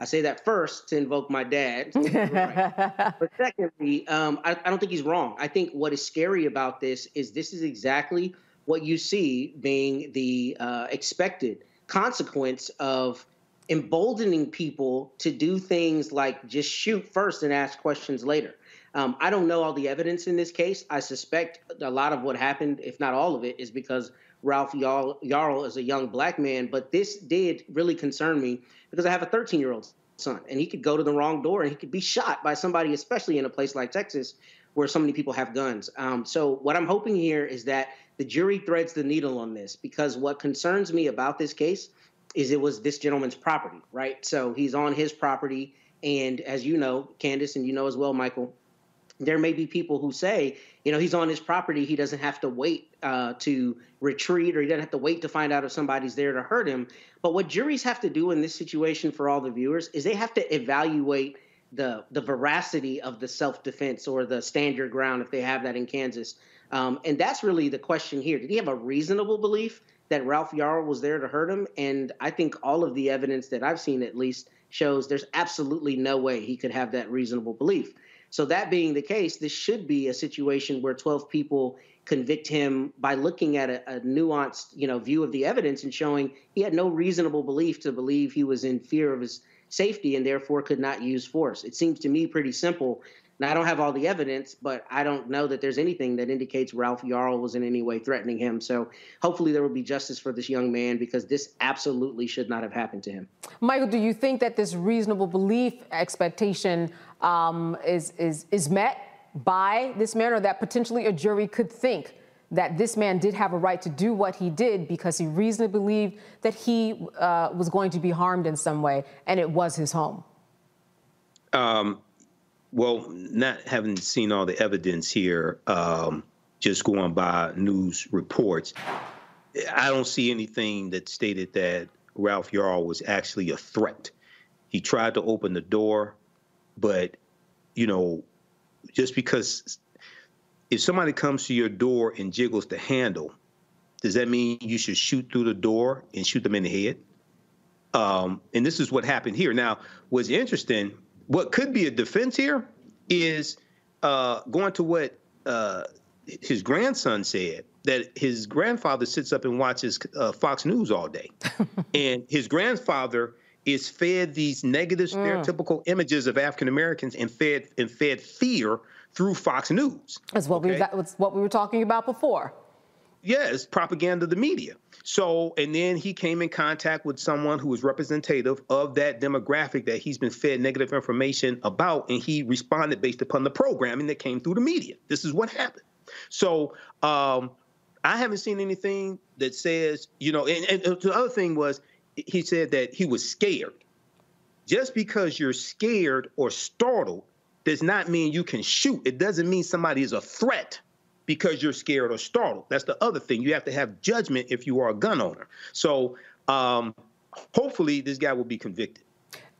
I say that first to invoke my dad. but secondly, um, I, I don't think he's wrong. I think what is scary about this is this is exactly what you see being the uh, expected consequence of emboldening people to do things like just shoot first and ask questions later. Um, I don't know all the evidence in this case. I suspect a lot of what happened, if not all of it, is because Ralph Yarl, is a young black man. But this did really concern me because I have a 13 year old son, and he could go to the wrong door and he could be shot by somebody, especially in a place like Texas where so many people have guns. Um, so what I'm hoping here is that the jury threads the needle on this because what concerns me about this case is it was this gentleman's property, right? So he's on his property. And as you know, Candace, and you know as well, Michael, there may be people who say, you know, he's on his property. He doesn't have to wait uh, to retreat or he doesn't have to wait to find out if somebody's there to hurt him. But what juries have to do in this situation for all the viewers is they have to evaluate the the veracity of the self defense or the stand your ground if they have that in Kansas. Um, and that's really the question here. Did he have a reasonable belief that Ralph Yarl was there to hurt him? And I think all of the evidence that I've seen, at least, shows there's absolutely no way he could have that reasonable belief. So that being the case, this should be a situation where 12 people convict him by looking at a, a, nuanced, you know, view of the evidence and showing he had no reasonable belief to believe he was in fear of his safety and therefore could not use force. It seems to me pretty simple. Now, I don't have all the evidence, but I don't know that there's anything that indicates Ralph Yarl was in any way threatening him. So hopefully there will be justice for this young man because this absolutely should not have happened to him. Michael, do you think that this reasonable belief expectation um, is, is, is met by this man or that potentially a jury could think that this man did have a right to do what he did because he reasonably believed that he uh, was going to be harmed in some way, and it was his home? Um, well, not having seen all the evidence here, um, just going by news reports, I don't see anything that stated that Ralph Yarl was actually a threat. He tried to open the door, but you know, just because if somebody comes to your door and jiggles the handle, does that mean you should shoot through the door and shoot them in the head? Um, and this is what happened here. Now, what's interesting, what could be a defense here is uh, going to what uh, his grandson said that his grandfather sits up and watches uh, Fox News all day. and his grandfather is fed these negative mm. stereotypical images of African Americans and fed and fed fear through Fox News. That's what okay? we that was what we were talking about before. Yes, propaganda of the media. So, and then he came in contact with someone who was representative of that demographic that he's been fed negative information about, and he responded based upon the programming that came through the media. This is what happened. So, um, I haven't seen anything that says, you know, and, and the other thing was he said that he was scared. Just because you're scared or startled does not mean you can shoot. It doesn't mean somebody is a threat because you're scared or startled. That's the other thing. You have to have judgment if you are a gun owner. So um, hopefully this guy will be convicted.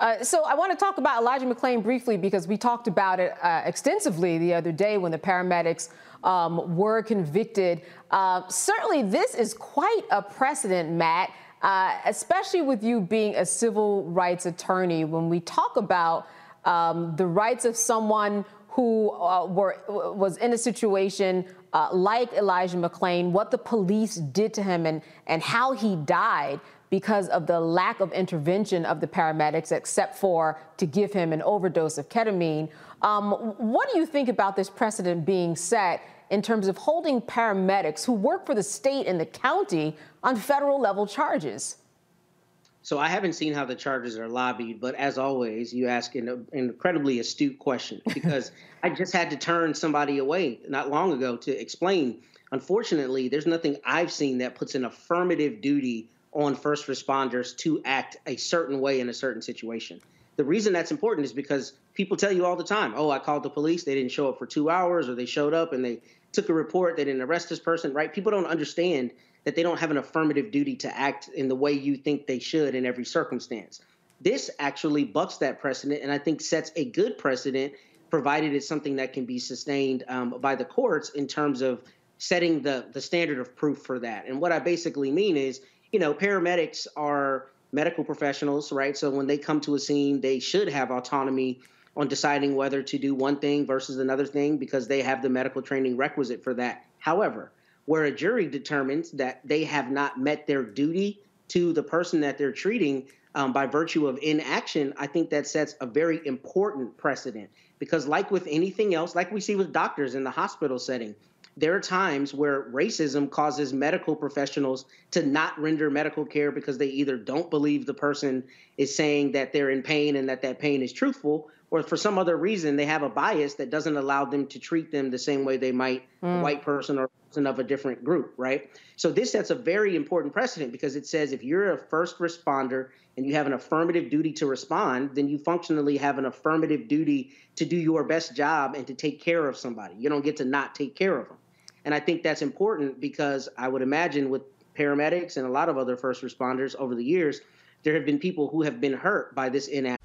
Uh, so I want to talk about Elijah McClain briefly because we talked about it uh, extensively the other day when the paramedics um, were convicted. Uh, certainly, this is quite a precedent, Matt, uh, especially with you being a civil rights attorney. When we talk about um, the rights of someone who uh, were, was in a situation uh, like Elijah McClain, what the police did to him, and, and how he died because of the lack of intervention of the paramedics, except for to give him an overdose of ketamine. Um, what do you think about this precedent being set in terms of holding paramedics who work for the state and the county on federal level charges? So I haven't seen how the charges are lobbied, but as always, you ask an, incredibly astute question because I just had to turn somebody away not long ago to explain. Unfortunately, there's nothing I've seen that puts an affirmative duty on first responders to act a certain way in a certain situation. The reason that's important is because people tell you all the time, "Oh, I called the police, they didn't show up for 2 hours or they showed up and they took a report, they didn't arrest this person," right? People don't understand that they don't have an affirmative duty to act in the way you think they should in every circumstance. This actually bucks that precedent and I think sets a good precedent provided it's something that can be sustained um, by the courts in terms of setting the the standard of proof for that. And what I basically mean is, you know, paramedics are medical professionals, right? So when they come to a scene, they should have autonomy on deciding whether to do one thing versus another thing because they have the medical training requisite for that. However, where a jury determines that they have not met their duty to the person that they're treating um, by virtue of inaction, I think that sets a very important precedent. Because, like with anything else, like we see with doctors in the hospital setting, there are times where racism causes medical professionals to not render medical care because they either don't believe the person is saying that they're in pain and that that pain is truthful, or for some other reason they have a bias that doesn't allow them to treat them the same way they might mm. a white person or person of a different group, right? So this sets a very important precedent because it says if you're a first responder and you have an affirmative duty to respond, then you functionally have an affirmative duty to do your best job and to take care of somebody. You don't get to not take care of them. And I think that's important because I would imagine with paramedics and a lot of other first responders over the years, there have been people who have been hurt by this inaction.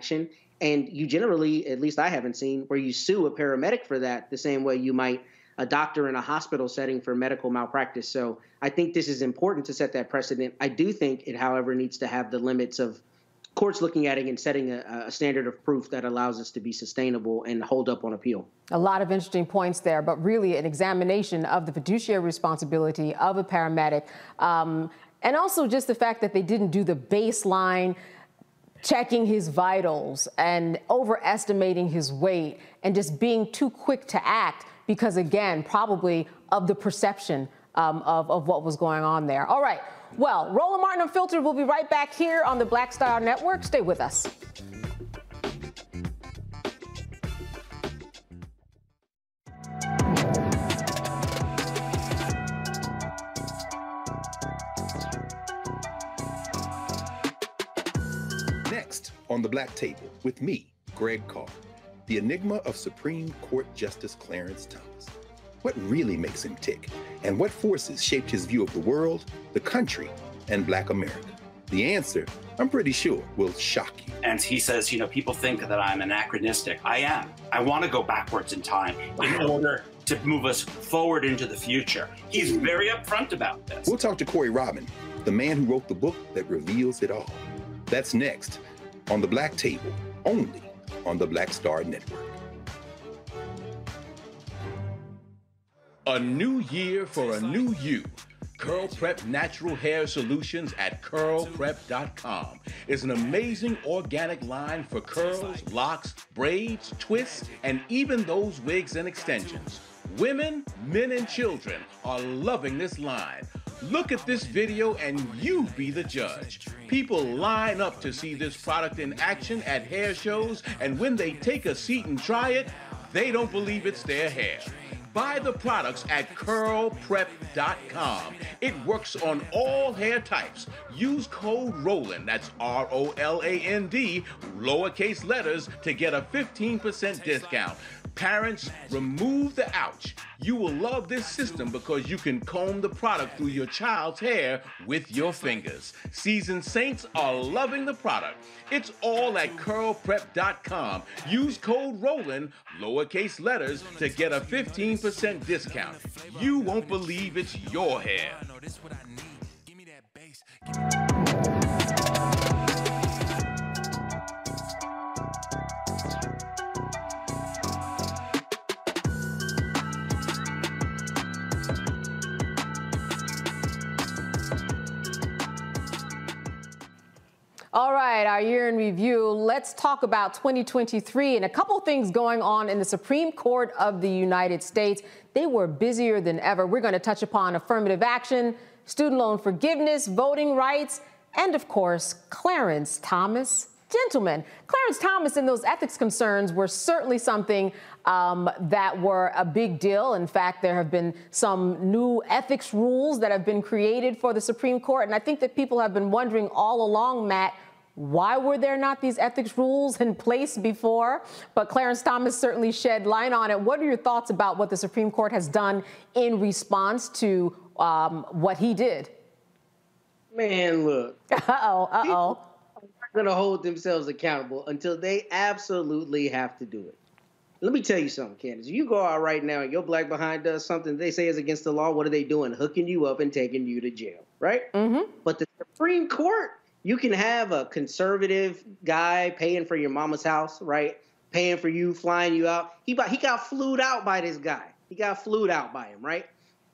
action. And you generally, at least I haven't seen, where you sue a paramedic for that the same way you might a doctor in a hospital setting for medical malpractice. So I think this is important to set that precedent. I do think it, however, needs to have the limits of courts looking at it and setting a, a, standard of proof that allows us to be sustainable and hold up on appeal. A lot of interesting points there, but really an examination of the fiduciary responsibility of a paramedic. Um, and also just the fact that they didn't do the baseline checking his vitals and overestimating his weight and just being too quick to act because, again, probably of the perception um, of, of what was going on there. All right. Well, Roland Martin Unfiltered will be right back here on the Black Star Network. Stay with us. On the Black Table with me, Greg Carr, the enigma of Supreme Court Justice Clarence Thomas. What really makes him tick, and what forces shaped his view of the world, the country, and Black America? The answer, I'm pretty sure, will shock you. And he says, you know, people think that I'm anachronistic. I am. I want to go backwards in time in order to move us forward into the future. He's very upfront about this. We'll talk to Corey Robin, the man who wrote the book that reveals it all. That's next on the Black Table, only on the Black Star Network. A new year for a new you. Curl Prep Natural Hair Solutions at curlprep.com is an amazing organic line for curls, locks, braids, twists, and even those wigs and extensions. Women, men, and children are loving this line. Look at this video and you be the judge. People line up to see this product in action at hair shows, and when they take a seat and try it, they don't believe it's their hair. Buy the products at curlprep.com. It works on all hair types. Use code ROLAND, that's R O L A N D, lowercase letters, to get a 15% discount. Parents, remove the ouch. You will love this system because you can comb the product through your child's hair with your fingers. Seasoned Saints are loving the product. It's all at curlprep.com. Use code ROLAND, lowercase letters, to get a 15% discount. You won't believe it's your hair. All right, our year in review. Let's talk about 2023 and a couple things going on in the Supreme Court of the United States. They were busier than ever. We're going to touch upon affirmative action, student loan forgiveness, voting rights, and of course, Clarence Thomas. Gentlemen, Clarence Thomas and those ethics concerns were certainly something um, that were a big deal. In fact, there have been some new ethics rules that have been created for the Supreme Court. And I think that people have been wondering all along, Matt, why were there not these ethics rules in place before? But Clarence Thomas certainly shed light on it. What are your thoughts about what the Supreme Court has done in response to um, what he did? Man, look. Uh oh, uh oh. Going to hold themselves accountable until they absolutely have to do it. Let me tell you something, Candace. You go out right now and your black behind does something they say is against the law. What are they doing? Hooking you up and taking you to jail, right? Mm-hmm. But the Supreme Court, you can have a conservative guy paying for your mama's house, right? Paying for you, flying you out. He he got flued out by this guy. He got flued out by him, right?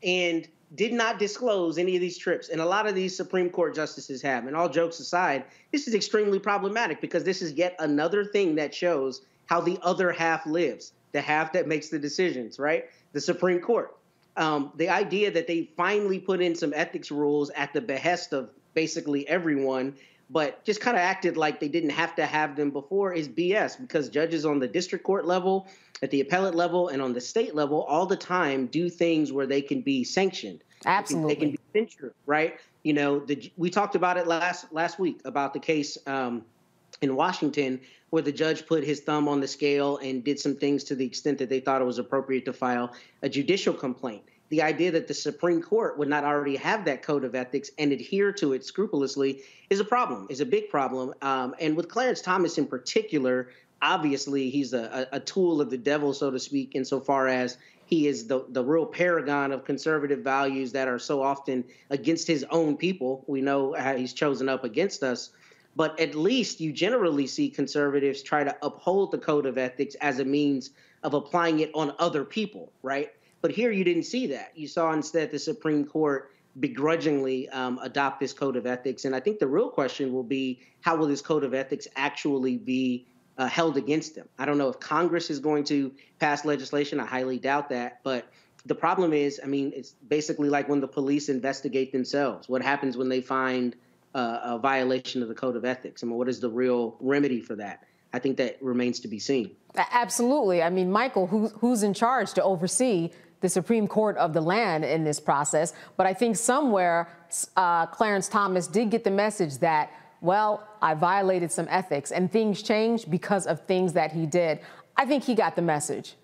And did not disclose any of these trips. And a lot of these Supreme Court justices have. And all jokes aside, this is extremely problematic because this is yet another thing that shows how the other half lives, the half that makes the decisions, right? The Supreme Court. Um, the idea that they finally put in some ethics rules at the behest of basically everyone, but just kind of acted like they didn't have to have them before is BS because judges on the district court level, at the appellate level, and on the state level all the time do things where they can be sanctioned. Absolutely. They can, they can be censured, right? You know, the, we talked about it last last week about the case um, in Washington where the judge put his thumb on the scale and did some things to the extent that they thought it was appropriate to file a judicial complaint. The idea that the Supreme Court would not already have that code of ethics and adhere to it scrupulously is a problem, is a big problem. Um, and with Clarence Thomas in particular, obviously he's a, a tool of the devil, so to speak, insofar as he is the, the real paragon of conservative values that are so often against his own people. We know how he's chosen up against us but at least you generally see conservatives try to uphold the code of ethics as a means of applying it on other people, right? But here you didn't see that. You saw instead the Supreme Court begrudgingly um, adopt this code of ethics. And I think the real question will be how will this code of ethics actually be uh, held against them? I don't know if Congress is going to pass legislation. I highly doubt that. But the problem is, I mean, it's basically like when the police investigate themselves. What happens when they find uh, a violation of the code of ethics? I mean, what is the real remedy for that? I think that remains to be seen. Absolutely. I mean, Michael, who, who's in charge to oversee the Supreme Court of the land in this process? But I think somewhere uh, Clarence Thomas did get the message that, well, I violated some ethics and things changed because of things that he did. I think he got the message.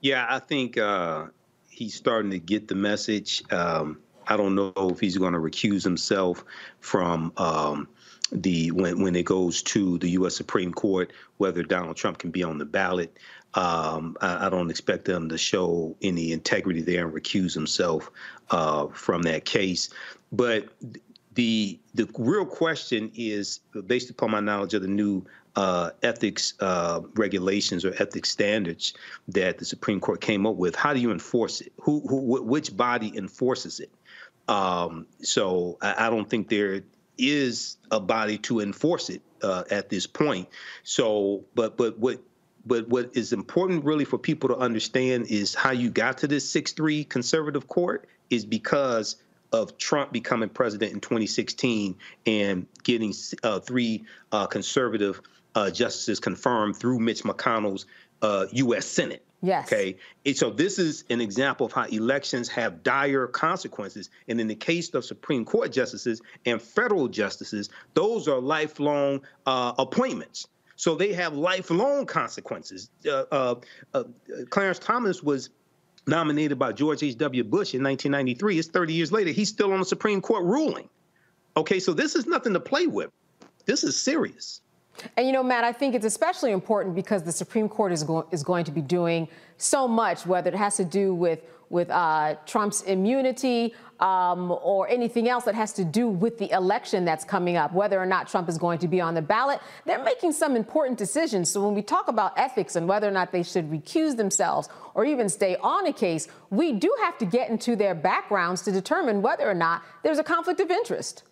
Yeah, I think uh, he's starting to get the message. Um, I don't know if he's going to recuse himself from um, the when when it goes to the U.S. Supreme Court, whether Donald Trump can be on the ballot. Um, I, I, don't expect him to show any integrity there and recuse himself uh, from that case. But the the real question is, based upon my knowledge of the new uh, ethics uh, regulations or ethics standards that the Supreme Court came up with, how do you enforce it? Who, who which body enforces it? Um, so I, I, don't think there is a body to enforce it uh, at this point. So, but but what but what is important really for people to understand is how you got to this 6-3 conservative court is because of Trump becoming president in 2016 and getting uh, three uh, conservative uh, justices confirmed through Mitch McConnell's U.S. Uh, Senate. Yes. Okay. And so this is an example of how elections have dire consequences. And in the case of Supreme Court justices and federal justices, those are lifelong uh, appointments. So they have lifelong consequences. Uh, uh, uh Clarence Thomas was nominated by George H.W. Bush in 1993. It's 30 years later. He's still on the Supreme Court ruling. Okay, so this is nothing to play with. This is serious. And you know, Matt, I think it's especially important because the Supreme Court is, go- is going to be doing so much, whether it has to do with with uh, Trump's immunity um, or anything else that has to do with the election that's coming up, whether or not Trump is going to be on the ballot. They're making some important decisions. So when we talk about ethics and whether or not they should recuse themselves or even stay on a case, we do have to get into their backgrounds to determine whether or not there's a conflict of interest.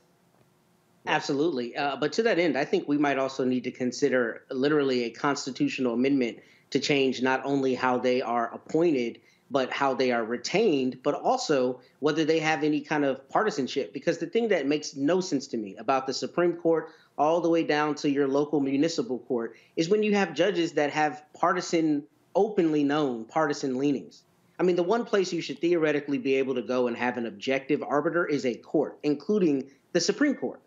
Absolutely. Uh, but to that end, I think we might also need to consider literally a constitutional amendment to change not only how they are appointed, but how they are retained, but also whether they have any kind of partisanship. Because the thing that makes no sense to me about the Supreme Court all the way down to your local municipal court is when you have judges that have partisan, openly known partisan leanings. I mean, the one place you should theoretically be able to go and have an objective arbiter is a court, including the Supreme Court.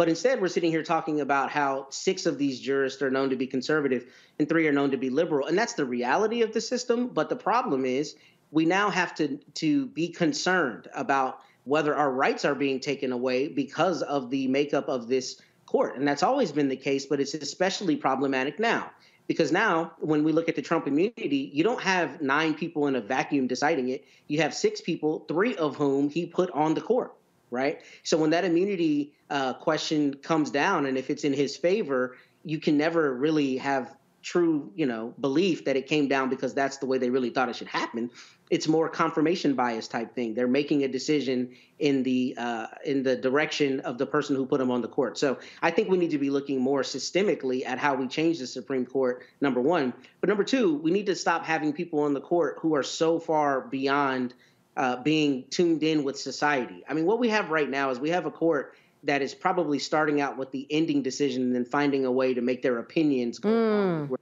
But instead, we're sitting here talking about how six of these jurists are known to be conservative and three are known to be liberal. And that's the reality of the system. But the problem is we now have to, to be concerned about whether our rights are being taken away because of the makeup of this court. And that's always been the case, but it's especially problematic now. Because now, when we look at the Trump immunity, you don't have nine people in a vacuum deciding it. You have six people, three of whom he put on the court right? So when that immunity uh, question comes down, and if it's in his favor, you can never really have true, you know, belief that it came down because that's the way they really thought it should happen. It's more confirmation bias type thing. They're making a decision in the uh, in the direction of the person who put them on the court. So I think we need to be looking more systemically at how we change the Supreme Court. Number one, but number two, we need to stop having people on the court who are so far beyond uh, being tuned in with society. I mean, what we have right now is we have a court that is probably starting out with the ending decision and then finding a way to make their opinions go mm. where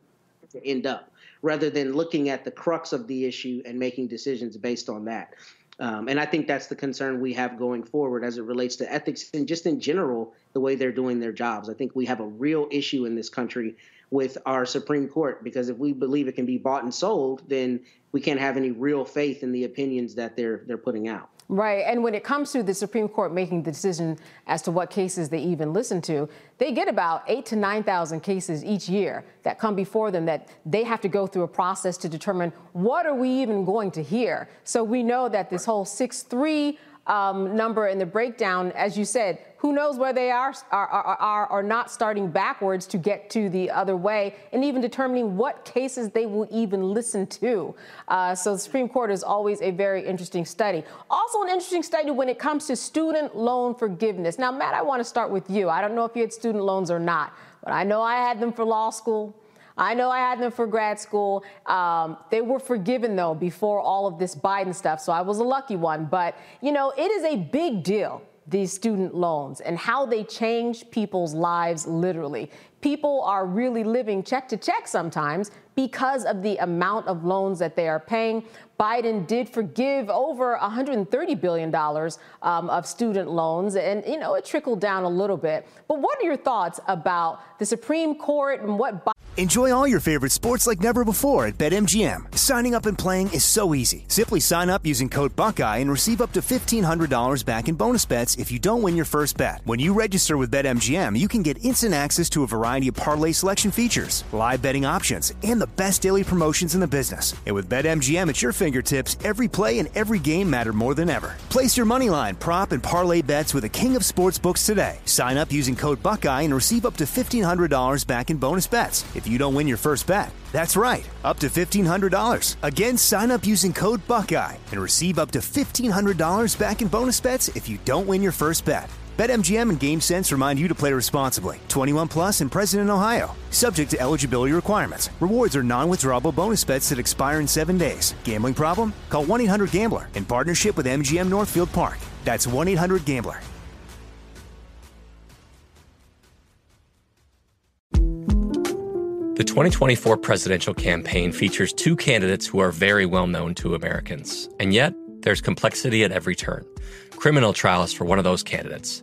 to end up, rather than looking at the crux of the issue and making decisions based on that. Um, and I think that's the concern we have going forward as it relates to ethics and just in general, the way they're doing their jobs. I think we have a real issue in this country with our Supreme Court because if we believe it can be bought and sold, then we can't have any real faith in the opinions that they're they're putting out. Right. And when it comes to the Supreme Court making the decision as to what cases they even listen to, they get about eight to 9,000 cases each year that come before them that they have to go through a process to determine what are we even going to hear. So we know that this whole 6 3 um, number in the breakdown, as you said, who knows where they are, are, are, are, not starting backwards to get to the other way, and even determining what cases they will even listen to. Uh, so the Supreme Court is always a very interesting study. Also, an interesting study when it comes to student loan forgiveness. Now, Matt, I want to start with you. I don't know if you had student loans or not, but I know I had them for law school. I know I had them for grad school. Um, they were forgiven, though, before all of this Biden stuff, so I was a lucky one. But, you know, it is a big deal these student loans and how they change people's lives literally. People are really living check to check sometimes because of the amount of loans that they are paying. Biden did forgive over $130 billion um, of student loans, and you know it trickled down a little bit. But what are your thoughts about the Supreme Court and what? Biden Enjoy all your favorite sports like never before at BetMGM. Signing up and playing is so easy. Simply sign up using code Buckeye and receive up to $1,500 back in bonus bets if you don't win your first bet. When you register with BetMGM, you can get instant access to a variety of parlay selection features, live betting options, and the best daily promotions in the business. And with BetMGM at your fingertips, every play and every game matter more than ever. Place your moneyline, prop, and parlay bets with the king of sportsbooks today. Sign up using code Buckeye and receive up to $1,500 back in bonus bets if you don't win your first bet. That's right, up to $1,500. Again, sign up using code Buckeye and receive up to $1,500 back in bonus bets if you don't win your first bet. BetMGM and GameSense remind you to play responsibly. 21 plus and present in Ohio. Subject to eligibility requirements. Rewards are non-withdrawable bonus bets that expire in seven days. Gambling problem? Call 1-800-GAMBLER in partnership with MGM Northfield Park. That's 1-800-GAMBLER. The 2024 presidential campaign features two candidates who are very well known to Americans. And yet, there's complexity at every turn. Criminal trials for one of those candidates,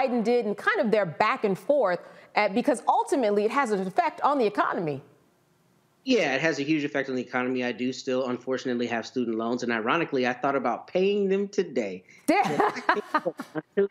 Biden did and kind of their back and forth uh, because ultimately it has an effect on the economy. Yeah, it has a huge effect on the economy. I do still, unfortunately, have student loans, and ironically, I thought about paying them today.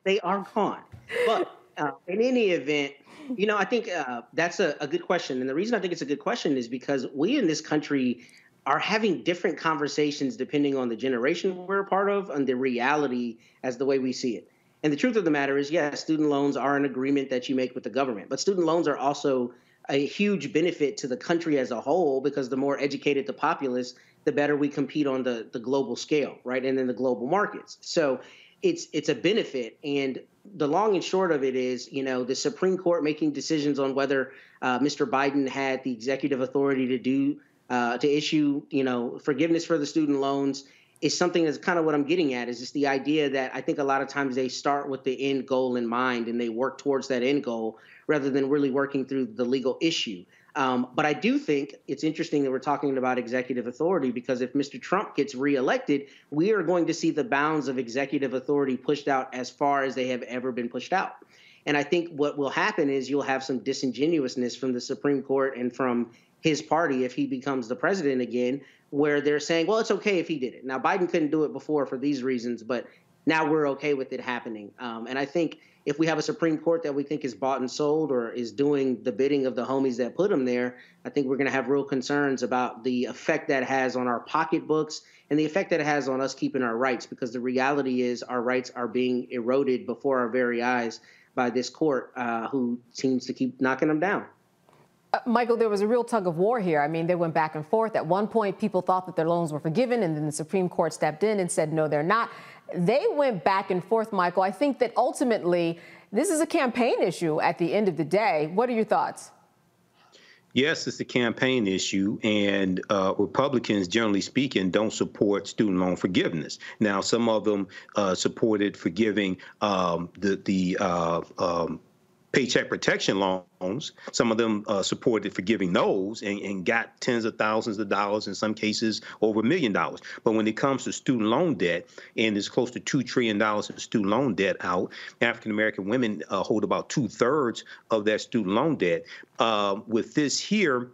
they are gone. But uh, in any event, you know, I think uh, that's a, a good question, and the reason I think it's a good question is because we in this country are having different conversations depending on the generation we're a part of and the reality as the way we see it. And the truth of the matter is, yes, student loans are an agreement that you make with the government, but student loans are also a huge benefit to the country as a whole because the more educated the populace, the better we compete on the, the global scale, right? And in the global markets. So it's it's a benefit. And the long and short of it is, you know, the Supreme Court making decisions on whether uh, Mr. Biden had the executive authority to do uh, to issue, you know, forgiveness for the student loans is something that's kind of what I'm getting at is just the idea that I think a lot of times they start with the end goal in mind and they work towards that end goal rather than really working through the legal issue. Um, but I do think it's interesting that we're talking about executive authority because if Mr. Trump gets reelected, we are going to see the bounds of executive authority pushed out as far as they have ever been pushed out. And I think what will happen is you'll have some disingenuousness from the Supreme Court and from his party if he becomes the president again, where they're saying, well, it's okay if he did it. Now, Biden couldn't do it before for these reasons, but now we're okay with it happening. Um, and I think if we have a Supreme Court that we think is bought and sold or is doing the bidding of the homies that put them there, I think we're going to have real concerns about the effect that has on our pocketbooks and the effect that it has on us keeping our rights because the reality is our rights are being eroded before our very eyes by this court uh, who seems to keep knocking them down. Uh, Michael, there was a real tug of war here. I mean, they went back and forth. At one point, people thought that their loans were forgiven, and then the Supreme Court stepped in and said, no, they're not. They went back and forth, Michael. I think that ultimately, this is a campaign issue at the end of the day. What are your thoughts? Yes, it's a campaign issue, and uh, Republicans, generally speaking, don't support student loan forgiveness. Now, some of them uh, supported forgiving um, the the uh, um, paycheck protection loans. Some of them uh, supported forgiving those and, and, got tens of thousands of dollars, in some cases over a million dollars. But when it comes to student loan debt, and there's close to $2 trillion in student loan debt out, African American women uh, hold about two thirds of that student loan debt. Uh, with this here,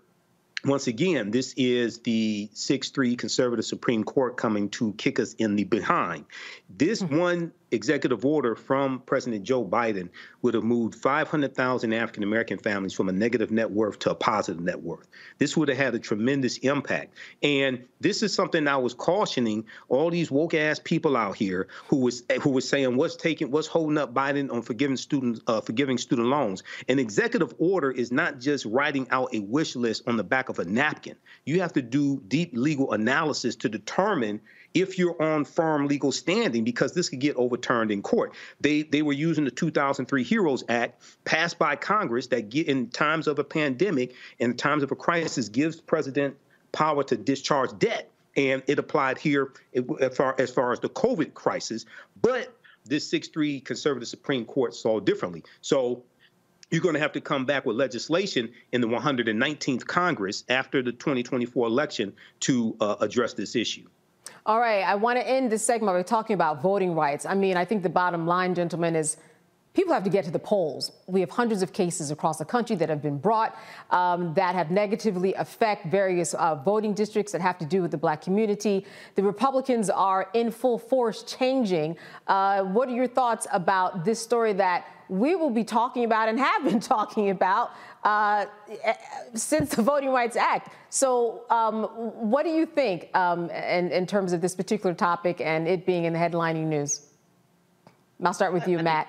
once again, this is the 6 3 conservative Supreme Court coming to kick us in the behind. This mm-hmm. one executive order from President Joe Biden would have moved 500,000 African American families from a negative net worth to a positive net worth. This would have had a tremendous impact. And this is something I was cautioning all these woke ass people out here who was who was saying what's taking what's holding up Biden on forgiving students uh, forgiving student loans. An executive order is not just writing out a wish list on the back of a napkin. You have to do deep legal analysis to determine if you're on firm legal standing, because this could get overturned in court. They they were using the 2003 HEROES Act passed by Congress that get, in times of a pandemic, in times of a crisis, gives president power to discharge debt, and it applied here as far as far as the COVID crisis, but this 6-3 conservative Supreme Court saw differently. So you're going to have to come back with legislation in the 119th Congress after the 2024 election to uh, address this issue. All right, I want to end this segment by talking about voting rights. I mean, I think the bottom line, gentlemen, is people have to get to the polls. We have hundreds of cases across the country that have been brought um, that have negatively affect various uh, voting districts that have to do with the black community. The Republicans are in full force changing. Uh, what are your thoughts about this story that we will be talking about and have been talking about uh, since the Voting Rights Act. So, um, what do you think um, in, in, terms of this particular topic and it being in the headlining news? I'll start with you, Matt.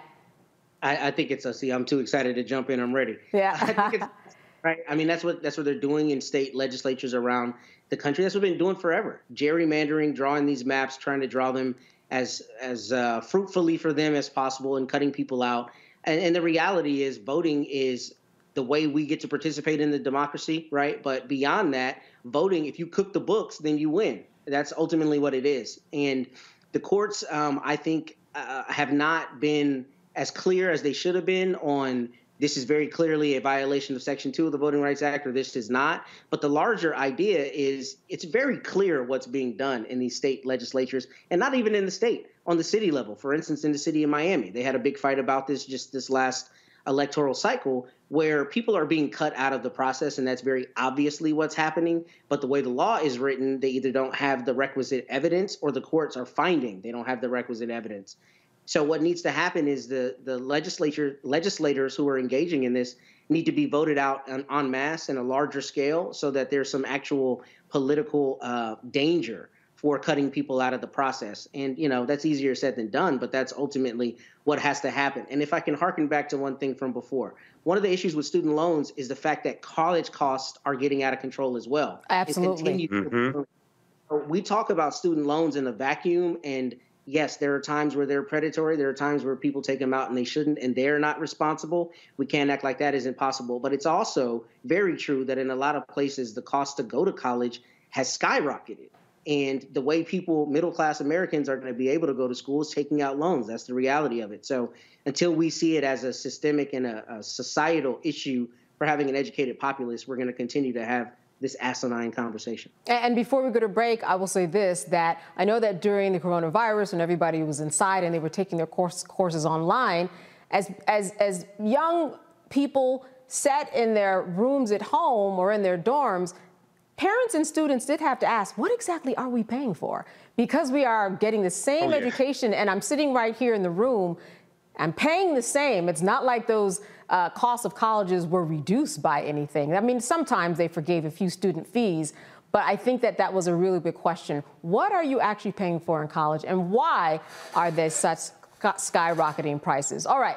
I, I think it's a see. I'm too excited to jump in. I'm ready. Yeah. right. I mean, that's what that's what they're doing in state legislatures around the country. That's what they've been doing forever. Gerrymandering, drawing these maps, trying to draw them as as uh, fruitfully for them as possible, and cutting people out and, and the reality is voting is the way we get to participate in the democracy, right? But beyond that, voting, if you cook the books, then you win. That's ultimately what it is. And the courts, um, I think, uh, have not been as clear as they should have been on this is very clearly a violation of Section 2 of the Voting Rights Act, or this is not. But the larger idea is it's very clear what's being done in these state legislatures, and not even in the state, on the city level. For instance, in the city of Miami, they had a big fight about this just this last electoral cycle where people are being cut out of the process, and that's very obviously what's happening. But the way the law is written, they either don't have the requisite evidence or the courts are finding they don't have the requisite evidence. So what needs to happen is the the legislature legislators who are engaging in this need to be voted out en, en masse in a larger scale, so that there's some actual political uh, danger for cutting people out of the process. And you know that's easier said than done, but that's ultimately what has to happen. And if I can harken back to one thing from before, one of the issues with student loans is the fact that college costs are getting out of control as well. Absolutely. Mm-hmm. We talk about student loans in a vacuum and yes, there are times where they're predatory. There are times where people take them out and they shouldn't, and they're not responsible. We can't act like that is impossible. But it's also very true that in a lot of places, the cost to go to college has skyrocketed. And the way people, middle class Americans, are going to be able to go to school is taking out loans. That's the reality of it. So until we see it as a systemic and a, a societal issue for having an educated populace, we're going to continue to have this asinine conversation. And before we go to break, I will say this that I know that during the coronavirus, when everybody was inside and they were taking their course, courses online, as, as, as young people sat in their rooms at home or in their dorms, parents and students did have to ask, what exactly are we paying for? Because we are getting the same oh, yeah. education, and I'm sitting right here in the room, I'm paying the same. It's not like those uh, costs of colleges were reduced by anything. I mean, sometimes they forgave a few student fees, but I think that that was a really big question. What are you actually paying for in college, and why are there such skyrocketing prices? All right,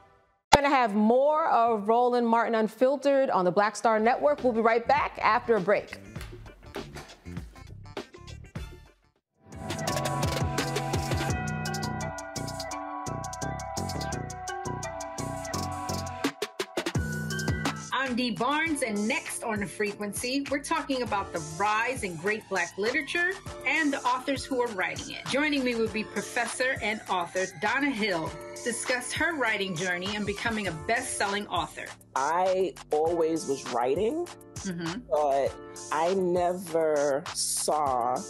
Going to have more of Roland Martin Unfiltered on the Black Star Network. We'll be right back after a break. I'm Dee Barnes, and next on the frequency, we're talking about the rise in great black literature and the authors who are writing it. Joining me will be professor and author Donna Hill, discuss her writing journey and becoming a best-selling author. I always was writing, mm-hmm. but I never saw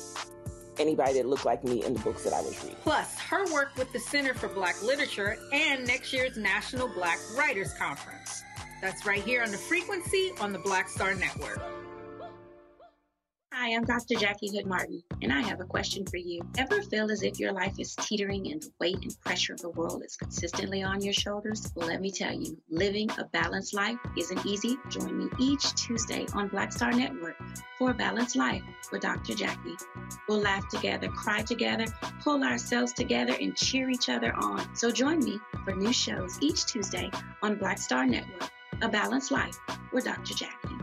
anybody that looked like me in the books that I was reading. Plus, her work with the Center for Black Literature and next year's National Black Writers Conference. That's right here on the frequency on the Black Star Network. Hi, I'm Dr. Jackie Hood Martin, and I have a question for you. Ever feel as if your life is teetering and the weight and pressure of the world is consistently on your shoulders? Well, let me tell you, living a balanced life isn't easy. Join me each Tuesday on Black Star Network for a Balanced Life with Dr. Jackie. We'll laugh together, cry together, pull ourselves together, and cheer each other on. So join me for new shows each Tuesday on Black Star Network, A Balanced Life with Dr. Jackie.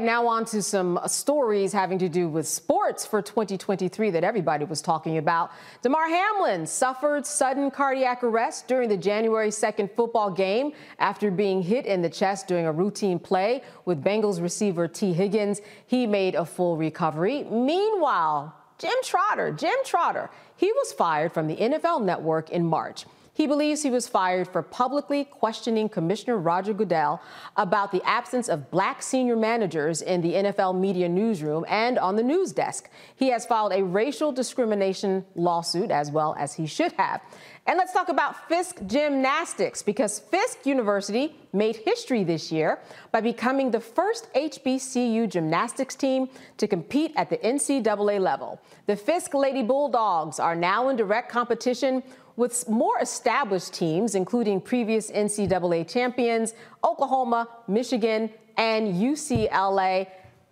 Right, now on to some stories having to do with sports for 2023 that everybody was talking about. Damar Hamlin suffered sudden cardiac arrest during the January 2nd football game after being hit in the chest during a routine play with Bengals receiver Tee Higgins. He made a full recovery. Meanwhile, Jim Trotter, Jim Trotter, he was fired from the NFL network in March. He believes he was fired for publicly questioning Commissioner Roger Goodell about the absence of black senior managers in the NFL media newsroom and on the news desk. He has filed a racial discrimination lawsuit, as well as he should have. And let's talk about Fisk Gymnastics because Fisk University made history this year by becoming the first HBCU gymnastics team to compete at the NCAA level. The Fisk Lady Bulldogs are now in direct competition with more established teams, including previous NCAA champions, Oklahoma, Michigan, and UCLA.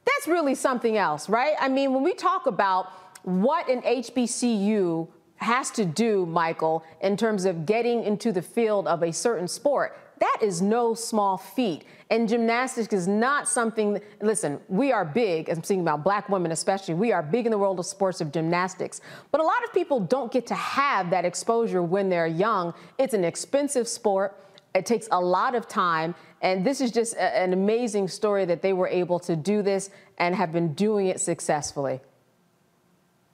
That's really something else, right? I mean, when we talk about what an HBCU has to do, Michael, in terms of getting into the field of a certain sport, that is no small feat. And gymnastics is not something, listen, we are big, I'm speaking about black women especially, we are big in the world of sports of gymnastics. But a lot of people don't get to have that exposure when they're young. It's an expensive sport. It takes a lot of time. And this is just a- an amazing story that they were able to do this and have been doing it successfully.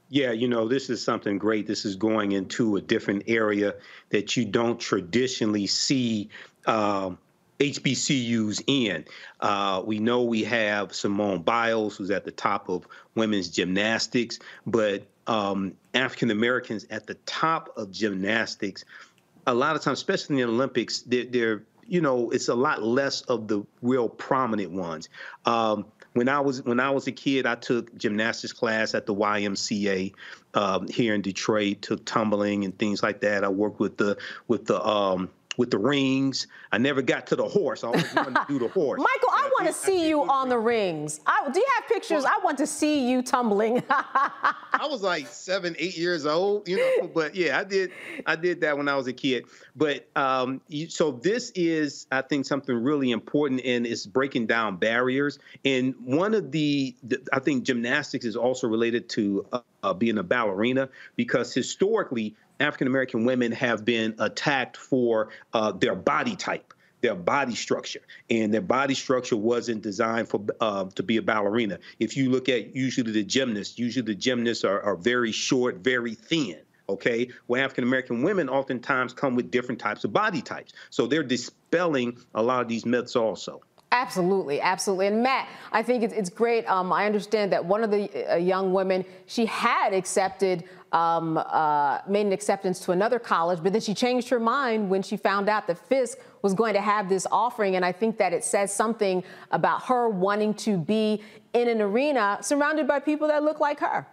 Yeah, you know, this is something great. This is going into a different area that you don't traditionally see um, HBCUs in. Uh, we know we have Simone Biles, who's at the top of women's gymnastics, but um, African Americans at the top of gymnastics, a lot of times, especially in the Olympics, they're, they're you know, it's a lot less of the real prominent ones. Um, when I was when I was a kid, I took gymnastics class at the YMCA um, here in Detroit. Took tumbling and things like that. I worked with the with the um, with the rings. I never got to the horse. I always wanted to do the horse. Michael, I want to see you on the rings. I, do you have pictures? I want to see you tumbling. I was like seven, eight years old, you know. But yeah, I did. I did that when I was a kid. But um, you, so this is, I think, something really important, and it's breaking down barriers. And one of the, the I think, gymnastics is also related to uh, uh, being a ballerina because historically African American women have been attacked for uh, their body type their body structure, and their body structure wasn't designed for uh, to be a ballerina. If you look at usually the gymnasts, usually the gymnasts are, are very short, very thin. Okay, well, African American women oftentimes come with different types of body types, so they're dispelling a lot of these myths also. Absolutely, absolutely. And Matt, I think it's, it's great. Um, I understand that one of the uh, young women, she had accepted, um, uh, made an acceptance to another college, but then she changed her mind when she found out that Fisk was going to have this offering. And I think that it says something about her wanting to be in an arena surrounded by people that look like her.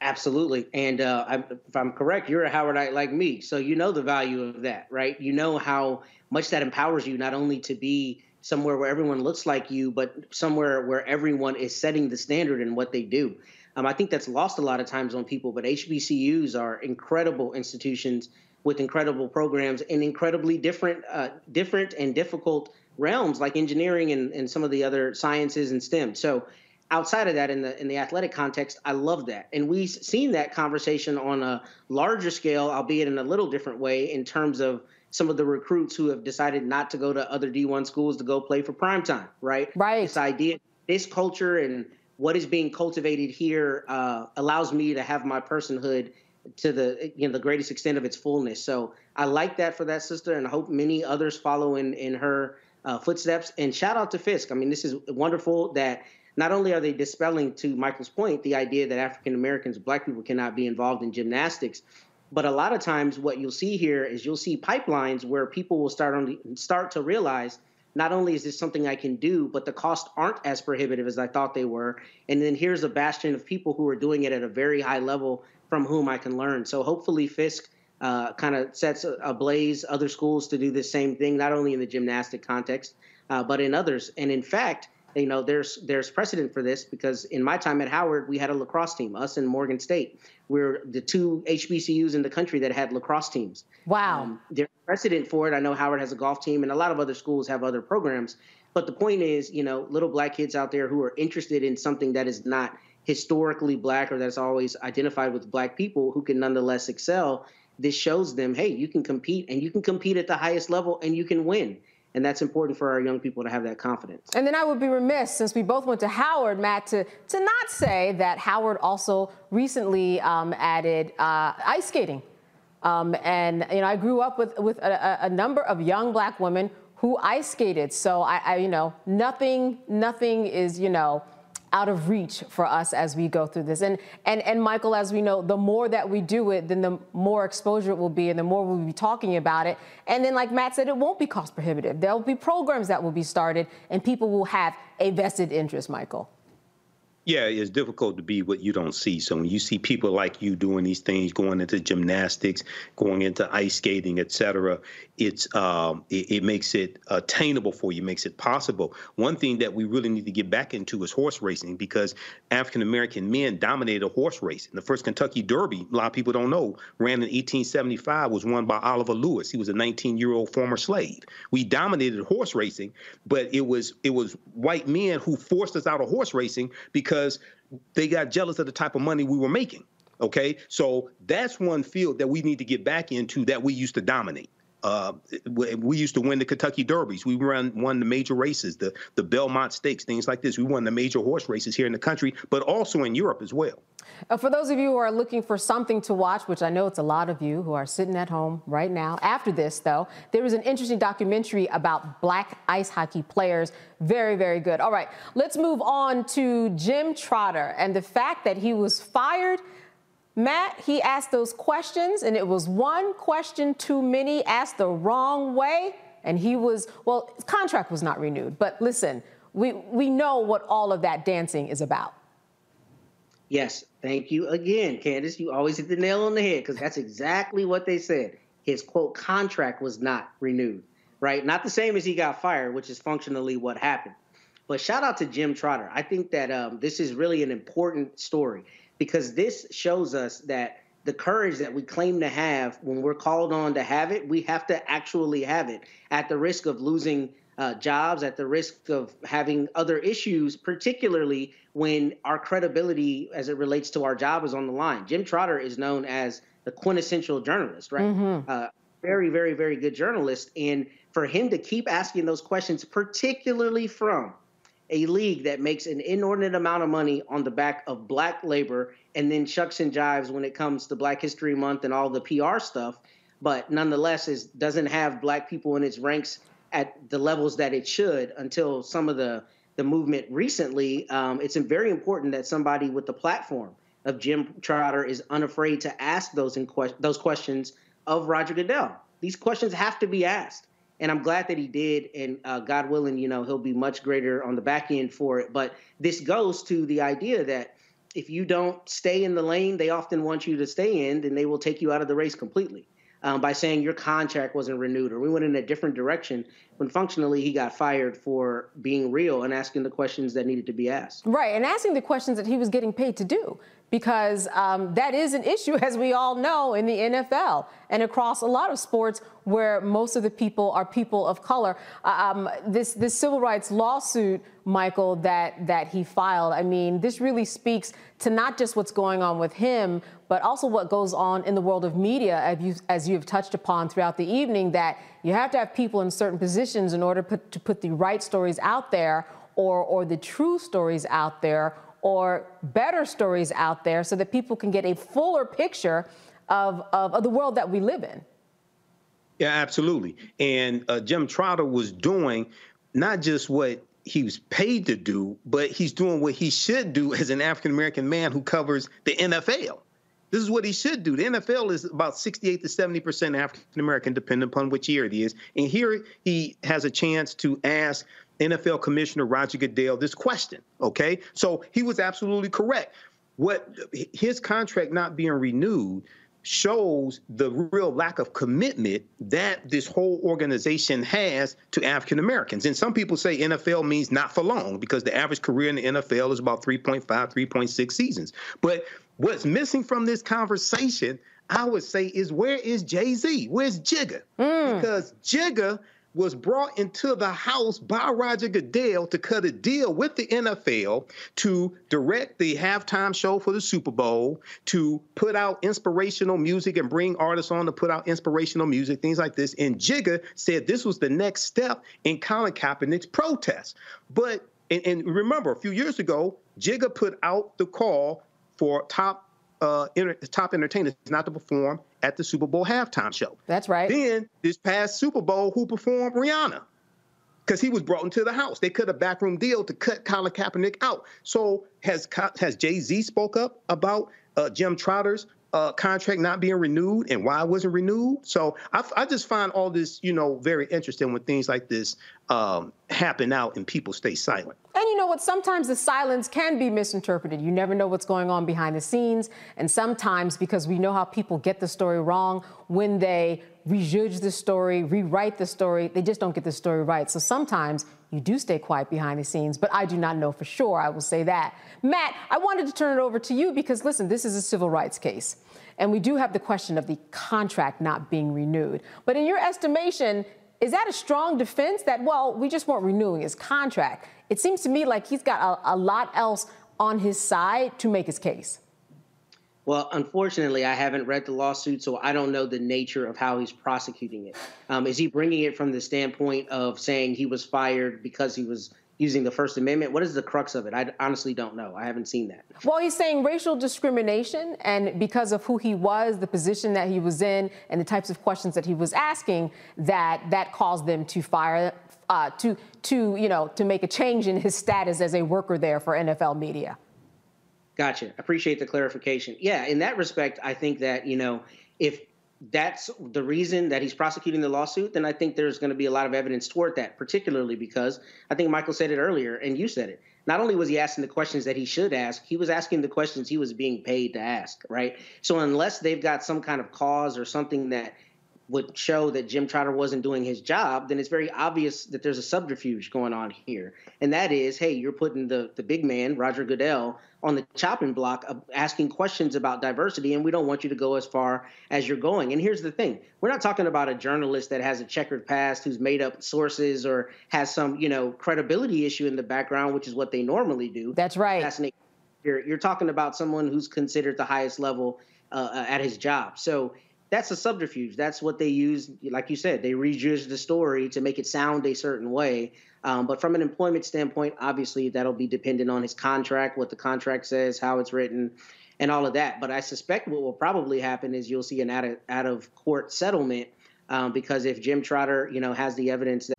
Absolutely. And uh, if I'm correct, you're a Howardite like me. So you know the value of that, right? You know how much that empowers you not only to be somewhere where everyone looks like you, but somewhere where everyone is setting the standard in what they do. Um, I think that's lost a lot of times on people, but HBCUs are incredible institutions with incredible programs in incredibly different, uh, different and difficult realms like engineering and, and some of the other sciences and STEM. So outside of that in the in the athletic context i love that. And we've seen that conversation on a larger scale albeit in a little different way in terms of some of the recruits who have decided not to go to other d1 schools to go play for prime time right? Right. This idea this culture and what is being cultivated here uh, allows me to have my personhood to the you know the greatest extent of its fullness. So i like that for that sister and i hope many others follow in in her uh, footsteps. And shout out to fisk. I mean this is wonderful that not only are they dispelling, to Michael's point, the idea that African Americans, black people cannot be involved in gymnastics, but a lot of times what you'll see here is you'll see pipelines where people will start on start to realize not only is this something I can do, but the costs aren't as prohibitive as I thought they were. And then here's a bastion of people who are doing it at a very high level from whom I can learn. So hopefully Fisk uh, kind of sets ablaze other schools to do the same thing, not only in the gymnastic context, uh, but in others. And in fact, you know, there's there's precedent for this because in my time at Howard, we had a lacrosse team, us and Morgan State. We're the two HBCUs in the country that had lacrosse teams. Wow. Um, there's precedent for it. I know Howard has a golf team, and a lot of other schools have other programs. But the point is, you know, little black kids out there who are interested in something that is not historically black or that's always identified with black people who can nonetheless excel. This shows them, hey, you can compete and you can compete at the highest level and you can win. And that's important for our young people to have that confidence. And then I would be remiss, since we both went to Howard, Matt, to, to not say that Howard also recently um, added uh, ice skating. Um, and you know, I grew up with with a, a, number of young black women who ice skated. So I, I, you know, nothing, nothing is, you know, out of reach for us as we go through this. And, and, and Michael, as we know, the more that we do it, then the more exposure it will be and the more we'll be talking about it. And then, like Matt said, it won't be cost prohibitive. There'll be programs that will be started and people will have a vested interest, Michael. Yeah, it's difficult to be what you don't see. So when you see people like you doing these things, going into gymnastics, going into ice skating, et cetera, it's um, it, it, makes it attainable for you, makes it possible. One thing that we really need to get back into is horse racing because African American men dominated horse racing. The first Kentucky Derby, a lot of people don't know, ran in 1875, was won by Oliver Lewis. He was a 19-year-old former slave. We dominated horse racing, but it was it was white men who forced us out of horse racing because because they got jealous of the type of money we were making. Okay, so that's one field that we need to get back into that we used to dominate. Uh, we used to win the Kentucky Derbies. We run won the major races, the the Belmont Stakes, things like this. We won the major horse races here in the country, but also in Europe as well. Uh, for those of you who are looking for something to watch, which I know it's a lot of you who are sitting at home right now, after this, though, there was an interesting documentary about black ice hockey players. Very, very good. All right, let's move on to Jim Trotter and the fact that he was fired. Matt, he asked those questions, and it was one question too many asked the wrong way. And he was, well, his contract was not renewed. But listen, we, we know what all of that dancing is about. Yes, thank you again, Candace. You always hit the nail on the head because that's exactly what they said. his quote contract was not renewed, right? Not the same as he got fired, which is functionally what happened. But shout out to Jim Trotter. I think that um, this is really an important story because this shows us that the courage that we claim to have when we're called on to have it, we have to actually have it at the risk of losing uh, jobs, at the risk of having other issues, particularly when our credibility as it relates to our job is on the line. Jim Trotter is known as the quintessential journalist, right? Mm-hmm. Uh, very, very, very good journalist. And for him to keep asking those questions, particularly from a league that makes an inordinate amount of money on the back of black labor and then shucks and jives when it comes to Black History Month and all the PR stuff, but nonetheless is doesn't have black people in its ranks at the levels that it should until some of the the movement recently. Um, it's very important that somebody with the platform of Jim Trotter is unafraid to ask those in que- those questions of Roger Goodell. These questions have to be asked and I'm glad that he did. And uh, God willing, you know, he'll be much greater on the back end for it. But this goes to the idea that if you don't stay in the lane they often want you to stay in, then they will take you out of the race completely. Um, by saying your contract wasn't renewed or we went in a different direction when functionally he got fired for being real and asking the questions that needed to be asked. Right, and asking the questions that he was getting paid to do because um, that is an issue, as we all know, in the NFL and across a lot of sports where most of the people are people of color. Uh, um, this this civil rights lawsuit, Michael, that that he filed. I mean, this really speaks to not just what's going on with him, but also what goes on in the world of media, as you as you have touched upon throughout the evening. That you have to have people in certain positions in order put, to put the right stories out there, or or the true stories out there or better stories out there so that people can get a fuller picture of, of, of the world that we live in. Yeah, absolutely. And uh, Jim Trotter was doing not just what he was paid to do, but he's doing what he should do as an African American man who covers the NFL. This is what he should do. The NFL is about 68 to 70 percent African American, depending upon which year it is. And here he has a chance to ask NFL Commissioner Roger Goodell this question. Okay, so he was absolutely correct. What his contract not being renewed shows the real lack of commitment that this whole organization has to African Americans. And some people say NFL means not for long because the average career in the NFL is about 3.5, 3.6 seasons. But what's missing from this conversation, I would say, is where is Jay Z? Where's Jigga? Mm. Because Jigga was brought into the house by Roger Goodell to cut a deal with the NFL to direct the halftime show for the Super Bowl, to put out inspirational music and bring artists on to put out inspirational music, things like this. And Jigga said this was the next step in Colin Kaepernick's protest. But and, and remember, a few years ago, Jigga put out the call for top uh, inter- top entertainers not to perform at the Super Bowl halftime show. That's right. Then this past Super Bowl, who performed Rihanna? Because he was brought into the house. They cut a backroom deal to cut Colin Kaepernick out. So has has Jay Z spoke up about uh, Jim Trotter's uh, contract not being renewed and why it wasn't renewed. So I, I, just find all this, you know, very interesting when things like this um, happen out and people stay silent. And you know what? Sometimes the silence can be misinterpreted. You never know what's going on behind the scenes. And sometimes, because we know how people get the story wrong, when they rejudge the story, rewrite the story, they just don't get the story right. So sometimes you do stay quiet behind the scenes, but I do not know for sure. I will say that. Matt, I wanted to turn it over to you because, listen, this is a civil rights case. And we do have the question of the contract not being renewed. But in your estimation, is that a strong defense that, well, we just weren't renewing his contract? It seems to me like he's got a, a lot else on his side to make his case. Well, unfortunately, I haven't read the lawsuit, so I don't know the nature of how he's prosecuting it. Um, is he bringing it from the standpoint of saying he was fired because he was using the First Amendment? What is the crux of it? I honestly don't know. I haven't seen that. Well, he's saying racial discrimination, and because of who he was, the position that he was in, and the types of questions that he was asking, that that caused them to fire, uh, to to you know, to make a change in his status as a worker there for NFL media. Gotcha. Appreciate the clarification. Yeah, in that respect, I think that, you know, if that's the reason that he's prosecuting the lawsuit, then I think there's going to be a lot of evidence toward that, particularly because I think Michael said it earlier and you said it. Not only was he asking the questions that he should ask, he was asking the questions he was being paid to ask, right? So unless they've got some kind of cause or something that would show that Jim Trotter wasn't doing his job, then it's very obvious that there's a subterfuge going on here. And that is, hey, you're putting the, the big man, Roger Goodell, on the chopping block of asking questions about diversity, and we don't want you to go as far as you're going. And here's the thing we're not talking about a journalist that has a checkered past who's made up sources or has some, you know, credibility issue in the background, which is what they normally do. That's right. You're, you're talking about someone who's considered the highest level uh, at his job. So that's a subterfuge. That's what they use. Like you said, they rejudge the story to make it sound a certain way. Um, but from an employment standpoint, obviously that'll be dependent on his contract, what the contract says, how it's written, and all of that. But I suspect what will probably happen is you'll see an out of, out of court settlement um, because if Jim Trotter, you know, has the evidence that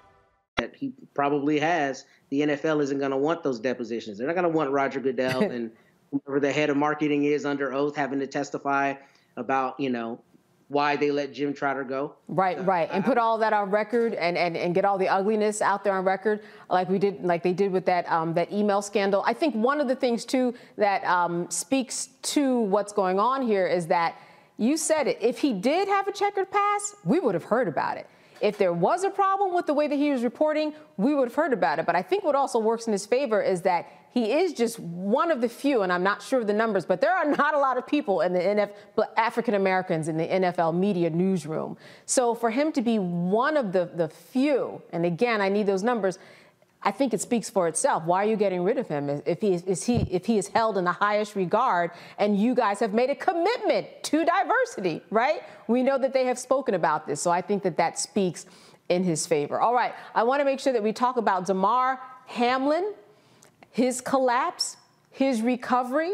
That he probably has, the NFL isn't going to want those depositions. They're not going to want Roger Goodell and whoever the head of marketing is under oath having to testify about, you know, why they let Jim Trotter go. Right, right. And put all that on record and, and, and get all the ugliness out there on record like we did like they did with that um, that email scandal. I think one of the things too that um, speaks to what's going on here is that you said it. If he did have a checkered past, we would have heard about it. If there was a problem with the way that he was reporting, we would have heard about it. But I think what also works in his favor is that he is just one of the few, and I'm not sure of the numbers, but there are not a lot of people in the NFL, African Americans in the NFL media newsroom. So for him to be one of the, the few, and again, I need those numbers. I think it speaks for itself. Why are you getting rid of him if he is, he if he is held in the highest regard and you guys have made a commitment to diversity, right? We know that they have spoken about this, so I think that that speaks in his favor. All right, I want to make sure that we talk about Damar Hamlin, his collapse, his recovery.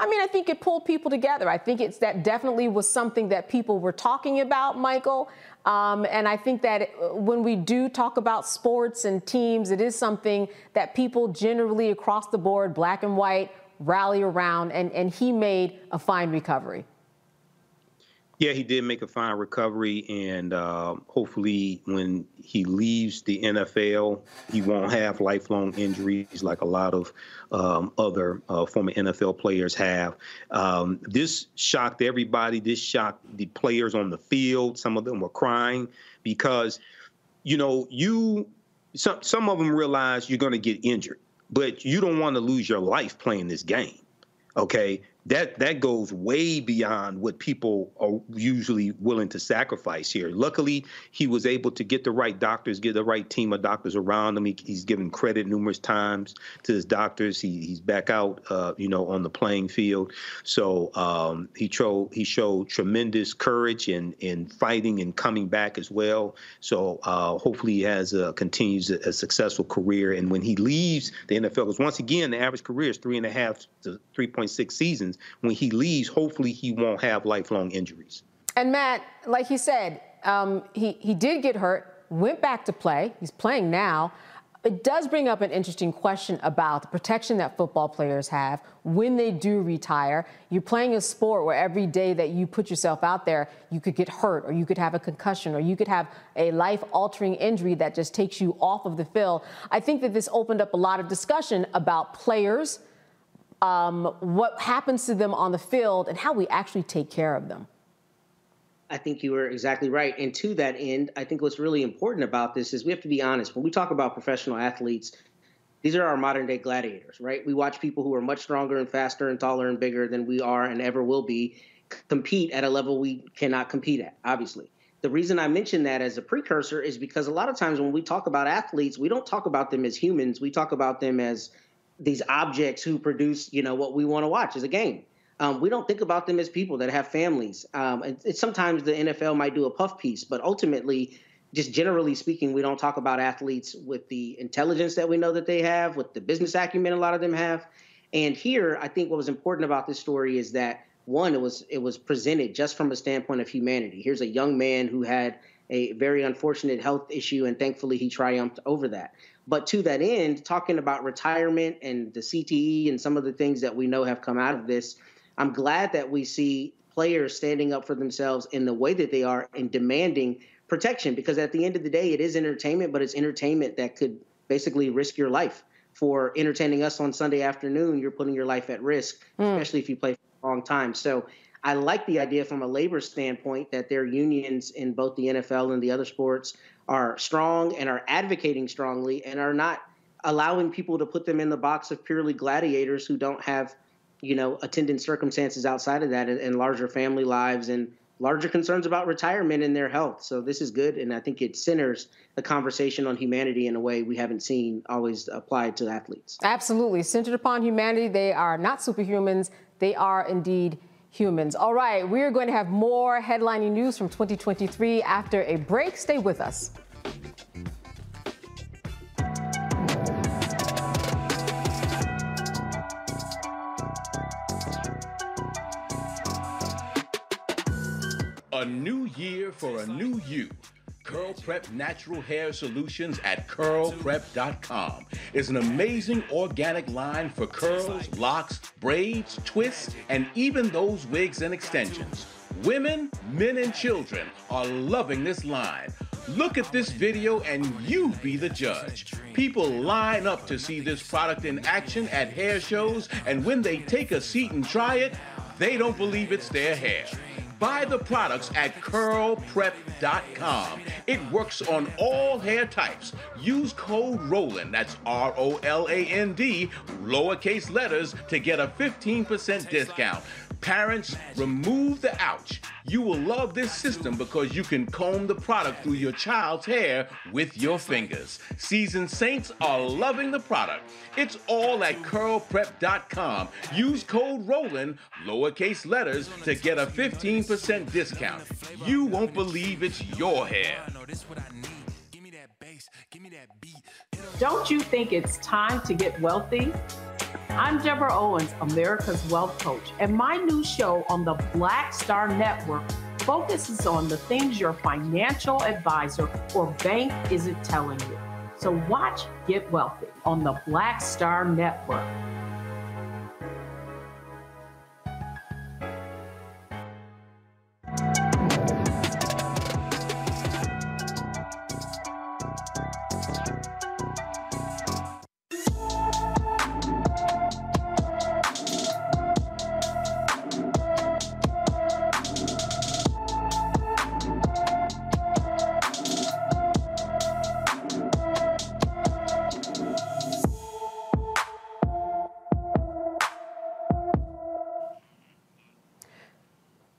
I mean, I think it pulled people together. I think it's that definitely was something that people were talking about, Michael. Um, and I think that when we do talk about sports and teams, it is something that people generally across the board, black and white, rally around. And, and he made a fine recovery. Yeah, he did make a fine recovery, and uh, hopefully, when he leaves the NFL, he won't have lifelong injuries like a lot of um, other uh, former NFL players have. Um, this shocked everybody. This shocked the players on the field. Some of them were crying because, you know, you some some of them realize you're going to get injured, but you don't want to lose your life playing this game. Okay, that that goes way beyond what people are usually willing to sacrifice here. Luckily, he was able to get the right doctors, get the right team of doctors around him. He, he's given credit numerous times to his doctors. He, he's back out, uh, you know, on the playing field. So um, he showed he showed tremendous courage in in fighting and coming back as well. So uh, hopefully he has a, continues a, a successful career. And when he leaves the NFL, because once again the average career is three and a half to 3.6 seasons when he leaves, hopefully he won't have lifelong injuries. And Matt, like he said, um, he, he did get hurt, went back to play. He's playing now. It does bring up an interesting question about the protection that football players have when they do retire. You're playing a sport where every day that you put yourself out there, you could get hurt, or you could have a concussion, or you could have a life altering injury that just takes you off of the field. I think that this opened up a lot of discussion about players um, what happens to them on the field, and how we actually take care of them. I think you were exactly right. And to that end, I think what's really important about this is we have to be honest. When we talk about professional athletes, these are our modern day gladiators, right? We watch people who are much stronger and faster and taller and bigger than we are and ever will be compete at a level we cannot compete at, obviously. The reason I mention that as a precursor is because a lot of times when we talk about athletes, we don't talk about them as humans. We talk about them as these objects who produce, you know, what we want to watch as a game. Um, we don't think about them as people that have families. Um, and, and sometimes the NFL might do a puff piece, but ultimately, just generally speaking, we don't talk about athletes with the intelligence that we know that they have, with the business acumen a lot of them have. And here, I think what was important about this story is that one, it was it was presented just from a standpoint of humanity. Here's a young man who had a very unfortunate health issue, and thankfully he triumphed over that. But to that end, talking about retirement and the CTE and some of the things that we know have come out of this, I'm glad that we see players standing up for themselves in the way that they are and demanding protection because at the end of the day, it is entertainment, but it's entertainment that could basically risk your life. For entertaining us on Sunday afternoon, you're putting your life at risk, mm. especially if you play for a long time. So I like the idea from a labor standpoint that their unions in both the NFL and the other sports are strong and are advocating strongly and are not allowing people to put them in the box of purely gladiators who don't have, you know, attendant circumstances outside of that and, and larger family lives and larger concerns about retirement and their health. So this is good, and I think it centers the conversation on humanity in a way we haven't seen always applied to athletes. Absolutely, centered upon humanity. They are not superhumans. They are indeed humans. All right, we're going to have more headlining news from 2023 after a break. Stay with us. A new year for a new you. Curl Prep Natural Hair Solutions at curlprep.com is an amazing organic line for curls, locks, braids, twists, and even those wigs and extensions. Women, men, and children are loving this line. Look at this video and you be the judge. People line up to see this product in action at hair shows, and when they take a seat and try it, they don't believe it's their hair. Buy the products at curlprep.com. It works on all hair types. Use code ROLAND, that's R O L A N D, lowercase letters, to get a 15% discount. Parents, remove the ouch. You will love this system because you can comb the product through your child's hair with your fingers. Seasoned Saints are loving the product. It's all at curlprep.com. Use code ROLAND, lowercase letters, to get a 15% discount. You won't believe it's your hair. Don't you think it's time to get wealthy? I'm Deborah Owens, America's Wealth Coach, and my new show on the Black Star Network focuses on the things your financial advisor or bank isn't telling you. So watch Get Wealthy on the Black Star Network.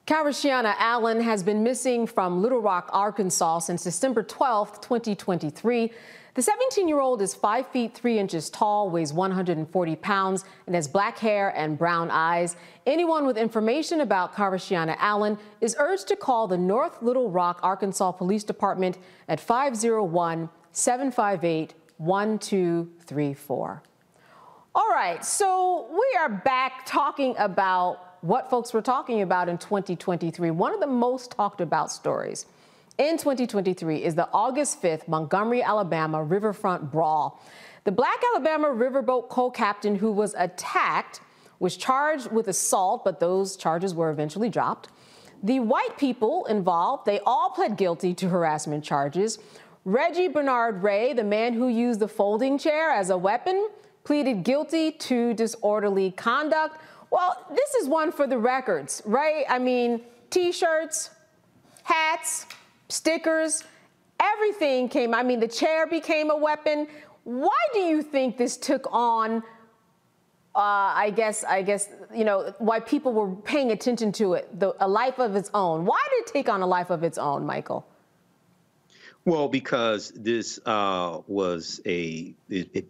Karishiana Allen has been missing from Little Rock, Arkansas since December 12, 2023. The 17 year old is 5 feet 3 inches tall, weighs 140 pounds, and has black hair and brown eyes. Anyone with information about Karishiana Allen is urged to call the North Little Rock, Arkansas Police Department at 501 758 1234. All right, so we are back talking about what folks were talking about in 2023. One of the most talked about stories in 2023 is the August 5th Montgomery, Alabama riverfront brawl. The Black Alabama riverboat co captain who was attacked was charged with assault, but those charges were eventually dropped. The white people involved, they all pled guilty to harassment charges. Reggie Bernard Ray, the man who used the folding chair as a weapon, pleaded guilty to disorderly conduct. Well, this is one for the records, right? I mean, t shirts, hats, stickers, everything came. I mean, the chair became a weapon. Why do you think this took on? Uh, I guess, I guess, you know, why people were paying attention to it, the, a life of its own. Why did it take on a life of its own, Michael? Well, because this uh, was a, it, it,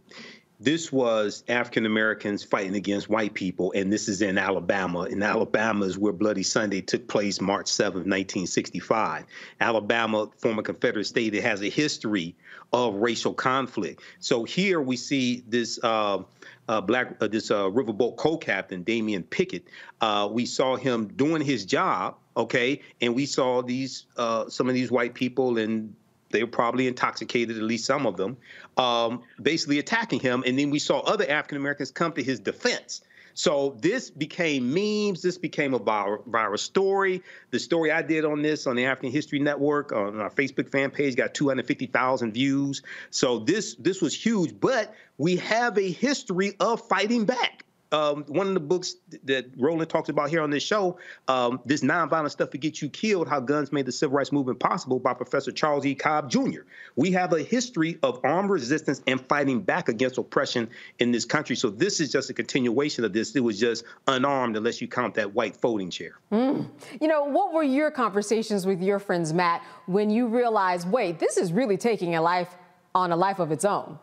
this was African Americans fighting against white people, and this is in Alabama. In Alabama is where Bloody Sunday took place, March 7, 1965. Alabama, former Confederate state, it has a history of racial conflict. So here we see this. Uh, uh, black uh, this uh, riverboat co-captain Damien Pickett. Uh, we saw him doing his job, okay, and we saw these uh, some of these white people and they were probably intoxicated, at least some of them, um, basically attacking him. And then we saw other African Americans come to his defense. So this became memes. This became a viral, viral, story. The story I did on this on the African History Network on our Facebook fan page got 250,000 views. So this this was huge. But we have a history of fighting back um, one of the books that Roland talks about here on this show, um, this nonviolent stuff to get you killed, how guns made the civil rights movement possible by Professor Charles E. Cobb Jr. We have a history of armed resistance and fighting back against oppression in this country. So this is just a continuation of this. It was just unarmed unless you count that white folding chair. Mm. You know, what were your conversations with your friends, Matt, when you realized, wait, this is really taking a life on a life of its own?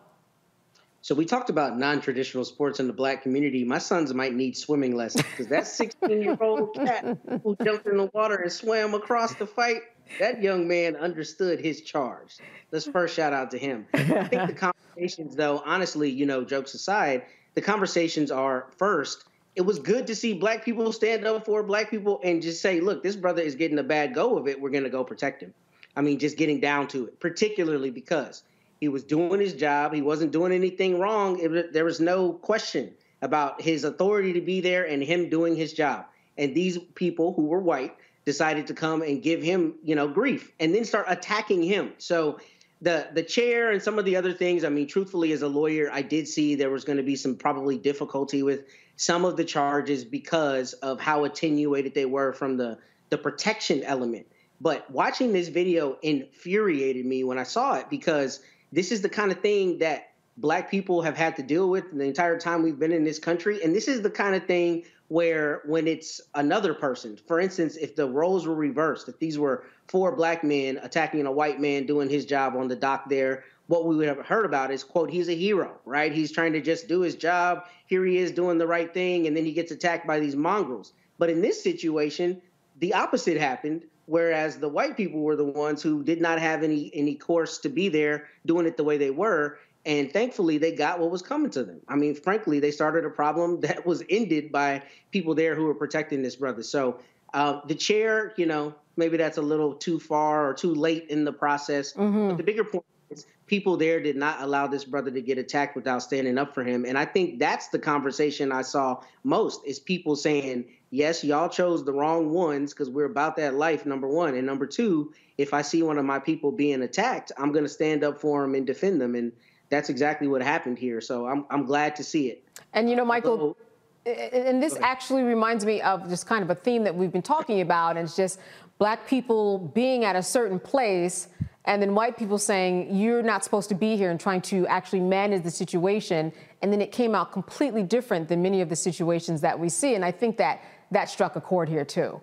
So we talked about non-traditional sports in the black community. My sons might need swimming lessons because that 16-year-old cat who jumped in the water and swam across the fight, that young man understood his charge. Let's first shout out to him. I think the conversations, though, honestly, you know, jokes aside, the conversations are first. It was good to see black people stand up for black people and just say, look, this brother is getting a bad go of it. We're going to go protect him. I mean, just getting down to it, particularly because – he was doing his job. He wasn't doing anything wrong. It, there was no question about his authority to be there and him doing his job. And these people who were white decided to come and give him, you know, grief and then start attacking him. So the the chair and some of the other things, I mean, truthfully as a lawyer, I did see there was going to be some probably difficulty with some of the charges because of how attenuated they were from the the protection element. But watching this video infuriated me when I saw it because this is the kind of thing that black people have had to deal with the entire time we've been in this country. And this is the kind of thing where when it's another person, for instance, if the roles were reversed, if these were four black men attacking a white man doing his job on the dock there, what we would have heard about is quote, he's a hero, right? He's trying to just do his job. Here he is doing the right thing, and then he gets attacked by these mongrels. But in this situation, the opposite happened whereas the white people were the ones who did not have any any course to be there doing it the way they were. And thankfully they got what was coming to them. I mean frankly they started a problem that was ended by people there who were protecting this brother. So uh, the chair you know maybe that's a little too far or too late in the process. Mm-hmm. but the bigger point is people there did not allow this brother to get attacked without standing up for him. And i think that's the conversation i saw most is people saying yes, y'all chose the wrong ones because we're about that life, number one. And number two, if I see one of my people being attacked, I'm going to stand up for them and defend them. And that's exactly what happened here. So I'm, I'm glad to see it. And, you know, Michael, and this actually reminds me of just kind of a theme that we've been talking about. And it's just black people being at a certain place and then white people saying you're not supposed to be here and trying to actually manage the situation and then it came out completely different than many of the situations that we see and i think that that struck a chord here too.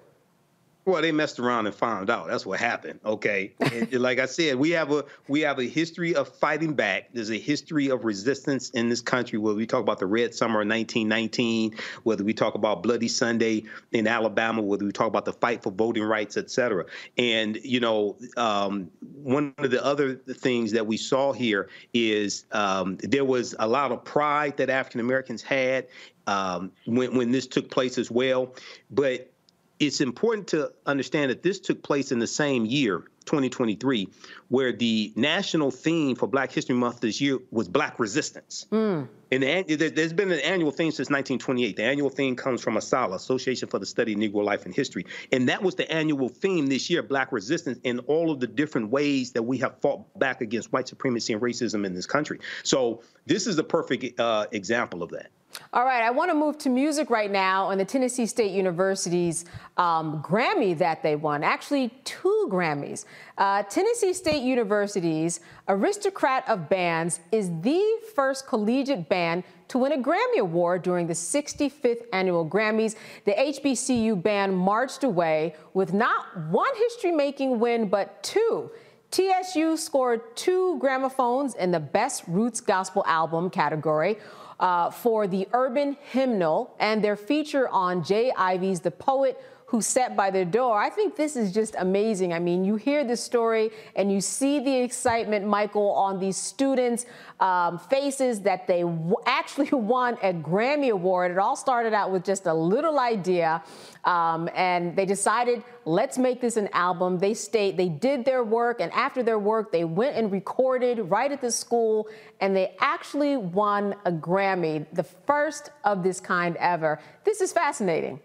Well, they messed around and found out. That's what happened. Okay, and like I said, we have a we have a history of fighting back. There's a history of resistance in this country. Whether we talk about the Red Summer of 1919, whether we talk about Bloody Sunday in Alabama, whether we talk about the fight for voting rights, et cetera. And you know, um, one of the other things that we saw here is um, there was a lot of pride that African Americans had um, when when this took place as well, but it's important to understand that this took place in the same year, 2023, where the national theme for Black History Month this year was Black resistance. Mm. And the, there's been an annual theme since 1928. The annual theme comes from ASALH, Association for the Study of Negro Life and History. And that was the annual theme this year, Black resistance, in all of the different ways that we have fought back against white supremacy and racism in this country. So this is a perfect uh, example of that. All right, I want to move to music right now and the Tennessee State University's um, Grammy that they won. Actually, two Grammys. Uh, Tennessee State University's Aristocrat of Bands is the first collegiate band to win a Grammy Award during the 65th annual Grammys. The HBCU band marched away with not one history making win, but two. TSU scored two gramophones in the Best Roots Gospel Album category uh, for the urban hymnal and their feature on J. Ivy's The Poet who sat by their door. I think this is just amazing. I mean, you hear this story and you see the excitement, Michael, on these students' um, faces that they actually won a Grammy Award. It all started out with just a little idea, um, and they decided, let's make this an album. They stayed, they did their work, and after their work, they went and recorded right at the school, and they actually won a Grammy, the first of this kind ever. This is fascinating.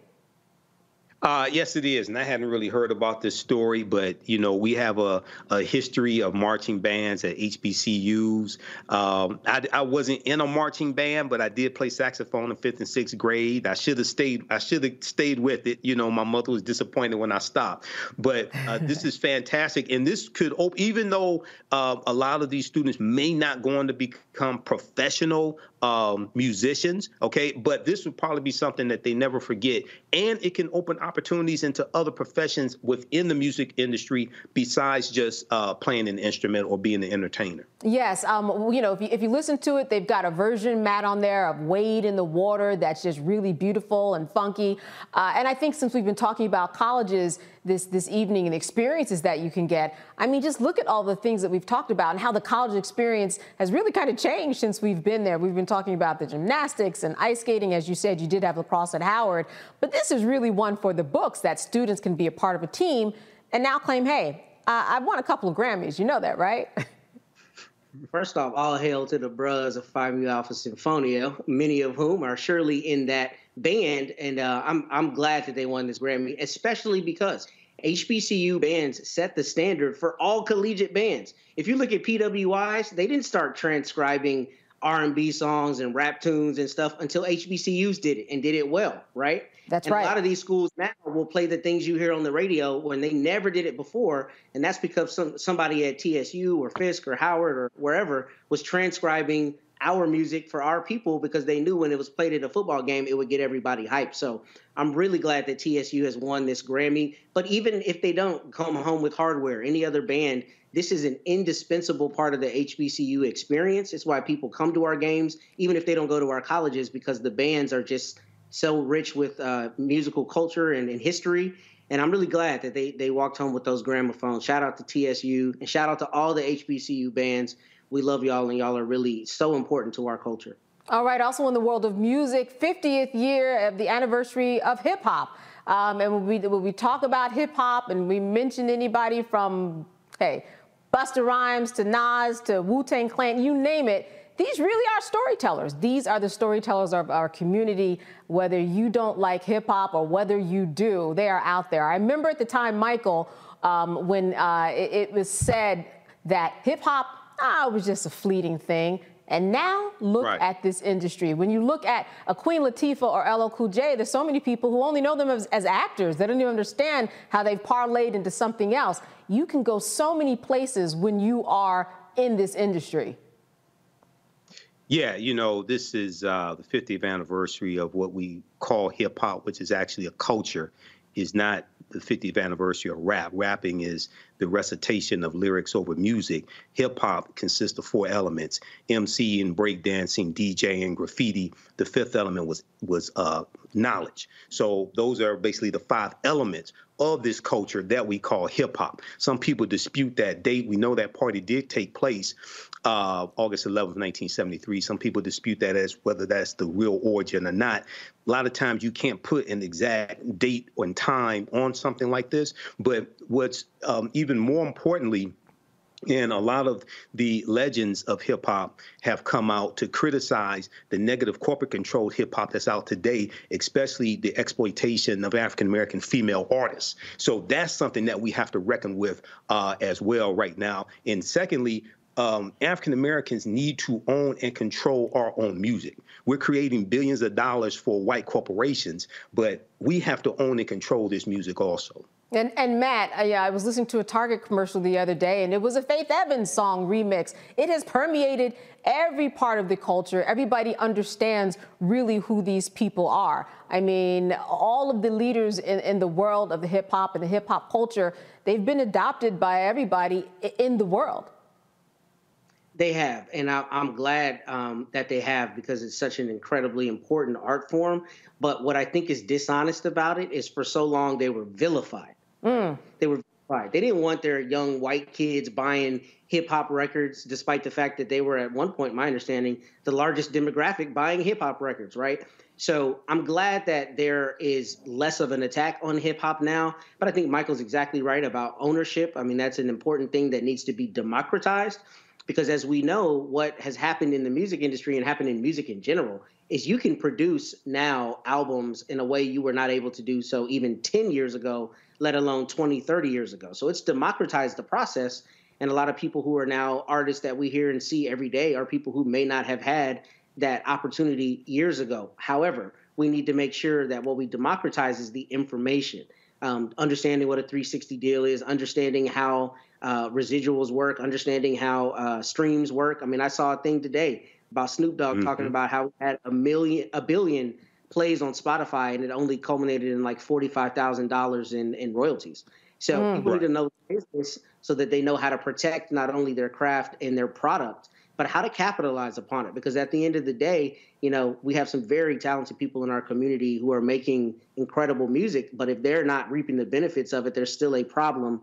Uh, yes, it is. And I hadn't really heard about this story, but, you know, we have a, a history of marching bands at HBCUs. Um, I, I, wasn't in a marching band, but I did play saxophone in fifth and sixth grade. I should have stayed. I should have stayed with it. You know, my mother was disappointed when I stopped. But uh, this is fantastic. And this could, even though uh, a lot of these students may not go on to become professional um, musicians, okay, but this would probably be something that they never forget. And it can open opportunities into other professions within the music industry besides just uh, playing an instrument or being an entertainer. Yes, um, you know, if you, if you listen to it, they've got a version, Matt, on there of Wade in the Water that's just really beautiful and funky. Uh, and I think since we've been talking about colleges this, this evening and experiences that you can get, I mean, just look at all the things that we've talked about and how the college experience has really kind of changed since we've been there. We've been talking about the gymnastics and ice skating. As you said, you did have lacrosse at Howard, but this is really one for the books that students can be a part of a team and now claim, hey, I've won a couple of Grammys. You know that, right? First off, all hail to the bros of Phi Mu Alpha Sinfonia, many of whom are surely in that band, and uh, I'm I'm glad that they won this Grammy, especially because HBCU bands set the standard for all collegiate bands. If you look at PWIs, they didn't start transcribing R&B songs and rap tunes and stuff until HBCUs did it and did it well, right? That's and right. A lot of these schools now will play the things you hear on the radio when they never did it before, and that's because some somebody at TSU or Fisk or Howard or wherever was transcribing our music for our people because they knew when it was played at a football game, it would get everybody hyped. So I'm really glad that TSU has won this Grammy. But even if they don't come home with hardware, any other band, this is an indispensable part of the HBCU experience. It's why people come to our games, even if they don't go to our colleges, because the bands are just so rich with uh, musical culture and, and history. And I'm really glad that they they walked home with those gramophones. Shout out to TSU and shout out to all the HBCU bands. We love y'all, and y'all are really so important to our culture. All right. Also in the world of music, 50th year of the anniversary of hip hop. Um, and when we, when we talk about hip hop and we mention anybody from, hey, Busta Rhymes to Nas to Wu Tang Clan, you name it, these really are storytellers. These are the storytellers of our community, whether you don't like hip hop or whether you do, they are out there. I remember at the time, Michael, um, when uh, it, it, was said that hip hop ah, was just a fleeting thing. And now look right. at this industry. When you look at a Queen Latifah or LL Cool J, there's so many people who only know them as, as actors. They don't even understand how they've parlayed into something else. You can go so many places when you are in this industry. Yeah, you know, this is uh, the 50th anniversary of what we call hip hop, which is actually a culture is not the 50th anniversary of rap. Rapping is the recitation of lyrics over music. Hip hop consists of four elements: MCing, breakdancing, and graffiti. The fifth element was was uh, knowledge. So those are basically the five elements of this culture that we call hip hop. Some people dispute that date. We know that party did take place uh, August 11th, 1973. Some people dispute that as whether that's the real origin or not. A lot of times you can't put an exact date and time on something like this. But what's um, even more importantly, and a lot of the legends of hip hop have come out to criticize the negative corporate controlled hip hop that's out today, especially the exploitation of African American female artists. So that's something that we have to reckon with uh, as well right now. And secondly, um, African Americans need to own and control our own music. We're creating billions of dollars for white corporations, but we have to own and control this music also. And, and Matt, yeah, I was listening to a Target commercial the other day, and it was a Faith Evans song remix. It has permeated every part of the culture. Everybody understands really who these people are. I mean, all of the leaders in, in the world of the hip hop and the hip hop culture, they've been adopted by everybody in the world. They have, and I, am glad um, that they have because it's such an incredibly important art form. But what I think is dishonest about it is for so long they were vilified. Mm. They were vilified. They didn't want their young white kids buying hip hop records, despite the fact that they were at one point, my understanding, the largest demographic buying hip hop records, right? So I'm glad that there is less of an attack on hip hop now. But I think Michael's exactly right about ownership. I mean, that's an important thing that needs to be democratized because as we know what has happened in the music industry and happened in music in general is you can produce now albums in a way you were not able to do so even 10 years ago let alone 20 30 years ago. So it's democratized the process and a lot of people who are now artists that we hear and see every day are people who may not have had that opportunity years ago. However we need to make sure that what we democratize is the information um, understanding what a 360 deal is understanding how uh, residuals work, understanding how uh, streams work. I mean, I saw a thing today about Snoop Dogg mm-hmm. talking about how he had a million, a billion plays on Spotify, and it only culminated in like forty-five thousand dollars in in royalties. So mm, people right. need to know business so that they know how to protect not only their craft and their product, but how to capitalize upon it. Because at the end of the day, you know, we have some very talented people in our community who are making incredible music, but if they're not reaping the benefits of it, there's still a problem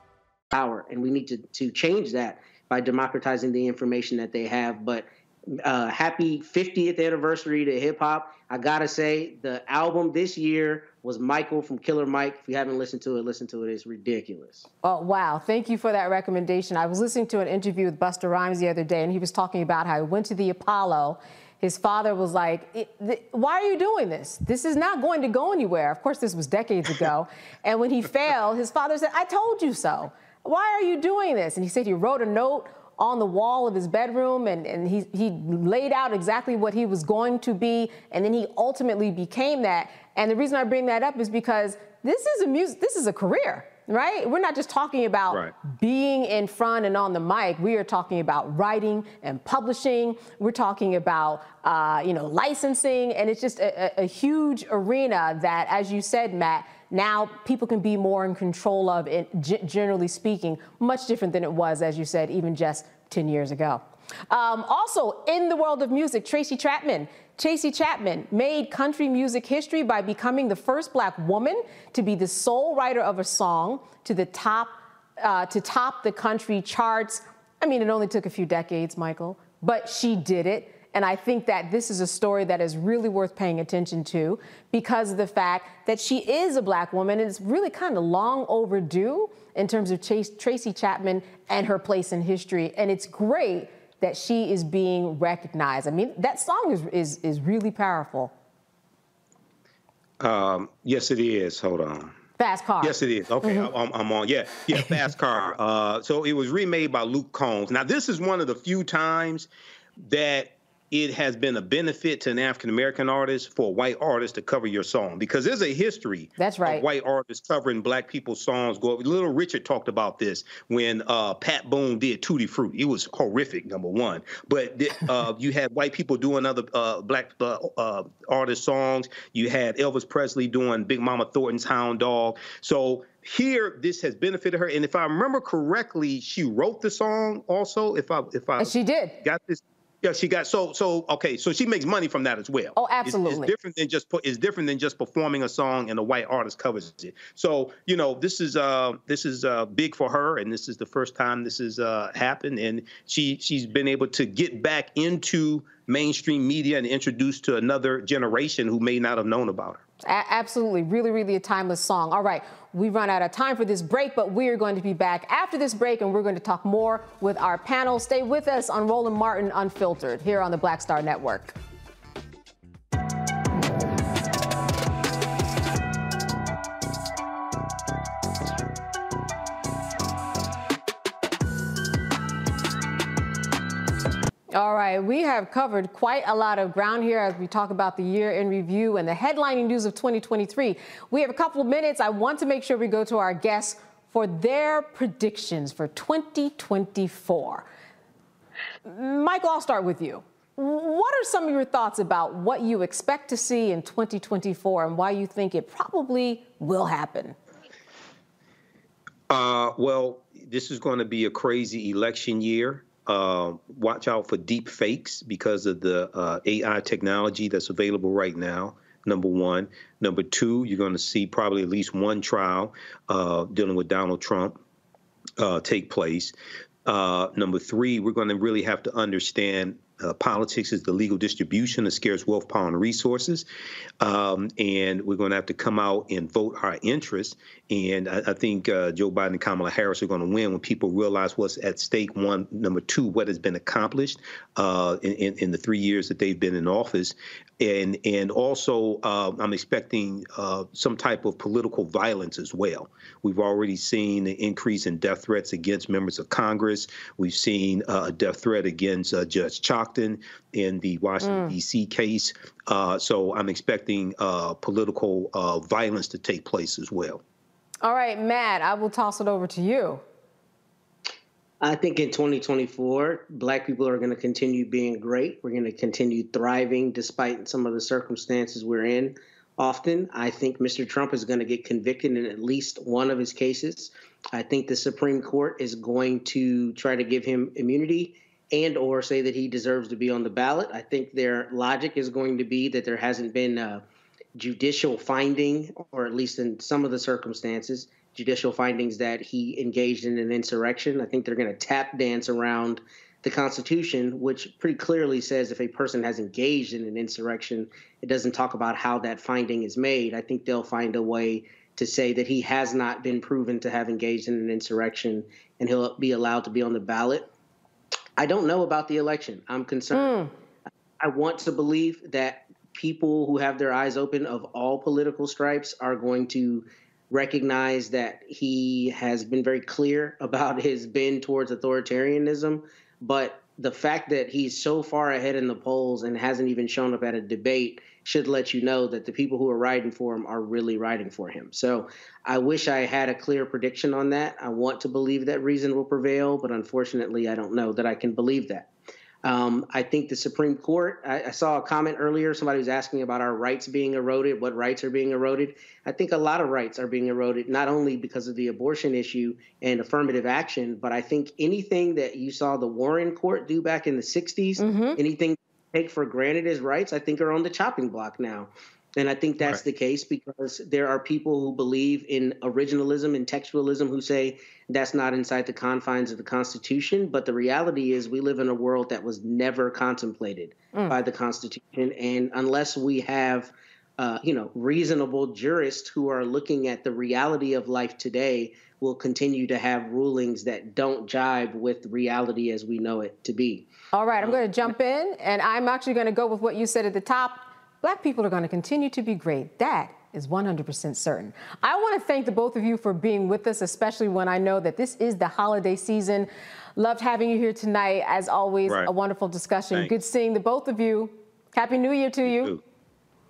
power, and we need to to change that by democratizing the information that they have. But uh, happy 50th anniversary to hip hop. I gotta say, the album this year was Michael from Killer Mike. If you haven't listened to it, listen to it. It's ridiculous. Oh, wow. Thank you for that recommendation. I was listening to an interview with Busta Rhymes the other day, and he was talking about how he went to the Apollo. His father was like, Why are you doing this? This is not going to go anywhere. Of course, this was decades ago. and when he failed, his father said, I told you so. Why are you doing this? And he said he wrote a note on the wall of his bedroom and, and he, he laid out exactly what he was going to be and then he ultimately became that. And the reason i bring that up is because this is a music this is a career right? We're not just talking about right. being in front and on the mic. We are talking about writing and publishing. We're talking about uh, you know licensing. And it's just a, a huge arena that as you said matt now people can be more in control of it, generally speaking, much different than it was, as you said, even just 10 years ago. Um, also, in the world of music, Tracy Chapman. Tracy Chapman made country music history by becoming the first black woman to be the sole writer of a song to the top uh, to top the country charts. I mean, it only took a few decades, Michael, but she did it. And I think that this is a story that is really worth paying attention to because of the fact that she is a black woman and it's really kind of long overdue in terms of Chase, Tracy Chapman and her place in history. And it's great that she is being recognized. I mean, that song is, is, is really powerful. Um, yes, it is. Hold on. Fast Car. Yes, it is. Okay, mm-hmm. I'm, I'm, on. Yeah, yeah, Fast Car. Uh, so it was remade by Luke Combs. Now, this is one of the few times that it has been a benefit to an African American artist for a white artist to cover your song because there's a history. That's right. Of white artists covering black people's songs. Go. Little Richard talked about this when uh, Pat Boone did Tutti Frutti. It was horrific, number one. But uh, you had white people doing other uh, black uh, uh, artist songs. You had Elvis Presley doing Big Mama Thornton's Hound Dog. So here this has benefited her and if i remember correctly she wrote the song also if i if i and she did got this yeah, she got so so okay. So she makes money from that as well. Oh, absolutely. It's, it's different than just it's different than just performing a song and a white artist covers it. So you know this is uh this is uh big for her, and this is the first time this has uh happened, and she she's been able to get back into mainstream media and introduced to another generation who may not have known about her. A- absolutely. Really, really a timeless song. All right. We run out of time for this break, but we are going to be back after this break and we're going to talk more with our panel. Stay with us on Roland Martin Unfiltered here on the Black Star Network. All right, we have covered quite a lot of ground here as we talk about the year in review and the headlining news of 2023. We have a couple of minutes. I want to make sure we go to our guests for their predictions for 2024. Michael, I'll start with you. What are some of your thoughts about what you expect to see in 2024 and why you think it probably will happen? Uh, well, this is going to be a crazy election year. Uh, watch out for deep fakes because of the uh, AI technology that's available right now. Number one. Number two, you're going to see probably at least one trial uh, dealing with Donald Trump uh, take place. Uh, number three, we're going to really have to understand uh, politics is the legal distribution of scarce wealth, power, and resources. Um, and we're going to have to come out and vote our interests. And I, I think uh, Joe Biden and Kamala Harris are going to win when people realize what's at stake. One, number two, what has been accomplished uh, in, in, in, the three years that they've been in office, and and also uh, I'm expecting uh, some type of political violence as well. We've already seen an increase in death threats against members of Congress. We've seen uh, a death threat against uh, Judge Chutkan in the Washington mm. D.C. case. Uh, so I'm expecting uh, political violence to take place as well. All right, Matt, I will toss it over to you. I think in 2024, Black people are going to continue being great. We're going to continue thriving despite some of the circumstances we're in. Often, I think Mr. Trump is going to get convicted in at least one of his cases. I think the Supreme Court is going to try to give him immunity and or say that he deserves to be on the ballot. I think their logic is going to be that there hasn't been a judicial finding, or at least in some of the circumstances, judicial findings that he engaged in an insurrection. I think they're going to tap dance around the Constitution, which pretty clearly says if a person has engaged in an insurrection, it doesn't talk about how that finding is made. I think they'll find a way to say that he has not been proven to have engaged in an insurrection and he'll be allowed to be on the ballot. I don't know about the election. I'm concerned. Mm. I want to believe that people who have their eyes open of all political stripes are going to recognize that he has been very clear about his bend towards authoritarianism. But the fact that he's so far ahead in the polls and hasn't even shown up at a debate should let you know that the people who are riding for him are really riding for him. So I wish I had a clear prediction on that. I want to believe that reason will prevail, but unfortunately, I don't know that I can believe that. Um, I think the Supreme Court, I, I, saw a comment earlier. Somebody was asking about our rights being eroded, what rights are being eroded. I think a lot of rights are being eroded, not only because of the abortion issue and affirmative action, but I think anything that you saw the Warren Court do back in the 60s, mm-hmm. anything take for granted as rights, I think are on the chopping block now. And I think that's right. the case because there are people who believe in originalism and textualism who say that's not inside the confines of the Constitution. But the reality is, we live in a world that was never contemplated mm. by the Constitution. And unless we have, uh, you know, reasonable jurists who are looking at the reality of life today, we'll continue to have rulings that don't jive with reality as we know it to be. All right, I'm going to jump in, and I'm actually going to go with what you said at the top Black people are going to continue to be great. That is 100% certain. I want to thank the both of you for being with us, especially when I know that this is the holiday season. Loved having you here tonight. As always, right. a wonderful discussion. Thanks. Good seeing the both of you. Happy New Year to you.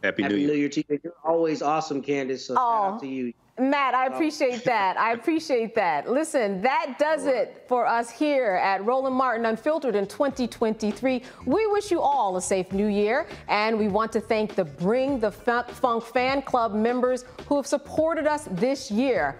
Happy, Happy New Year. New Year to you. You're always awesome, Candace. So oh. shout out to you. Matt, I um, appreciate that. I appreciate that. Listen, that does it for us here at Roland Martin Unfiltered in 2023. We wish you all a safe new year, and we want to thank the Bring the Funk fan club members who have supported us this year.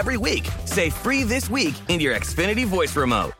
every week. Say free this week in your Xfinity voice remote.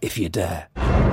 if you dare.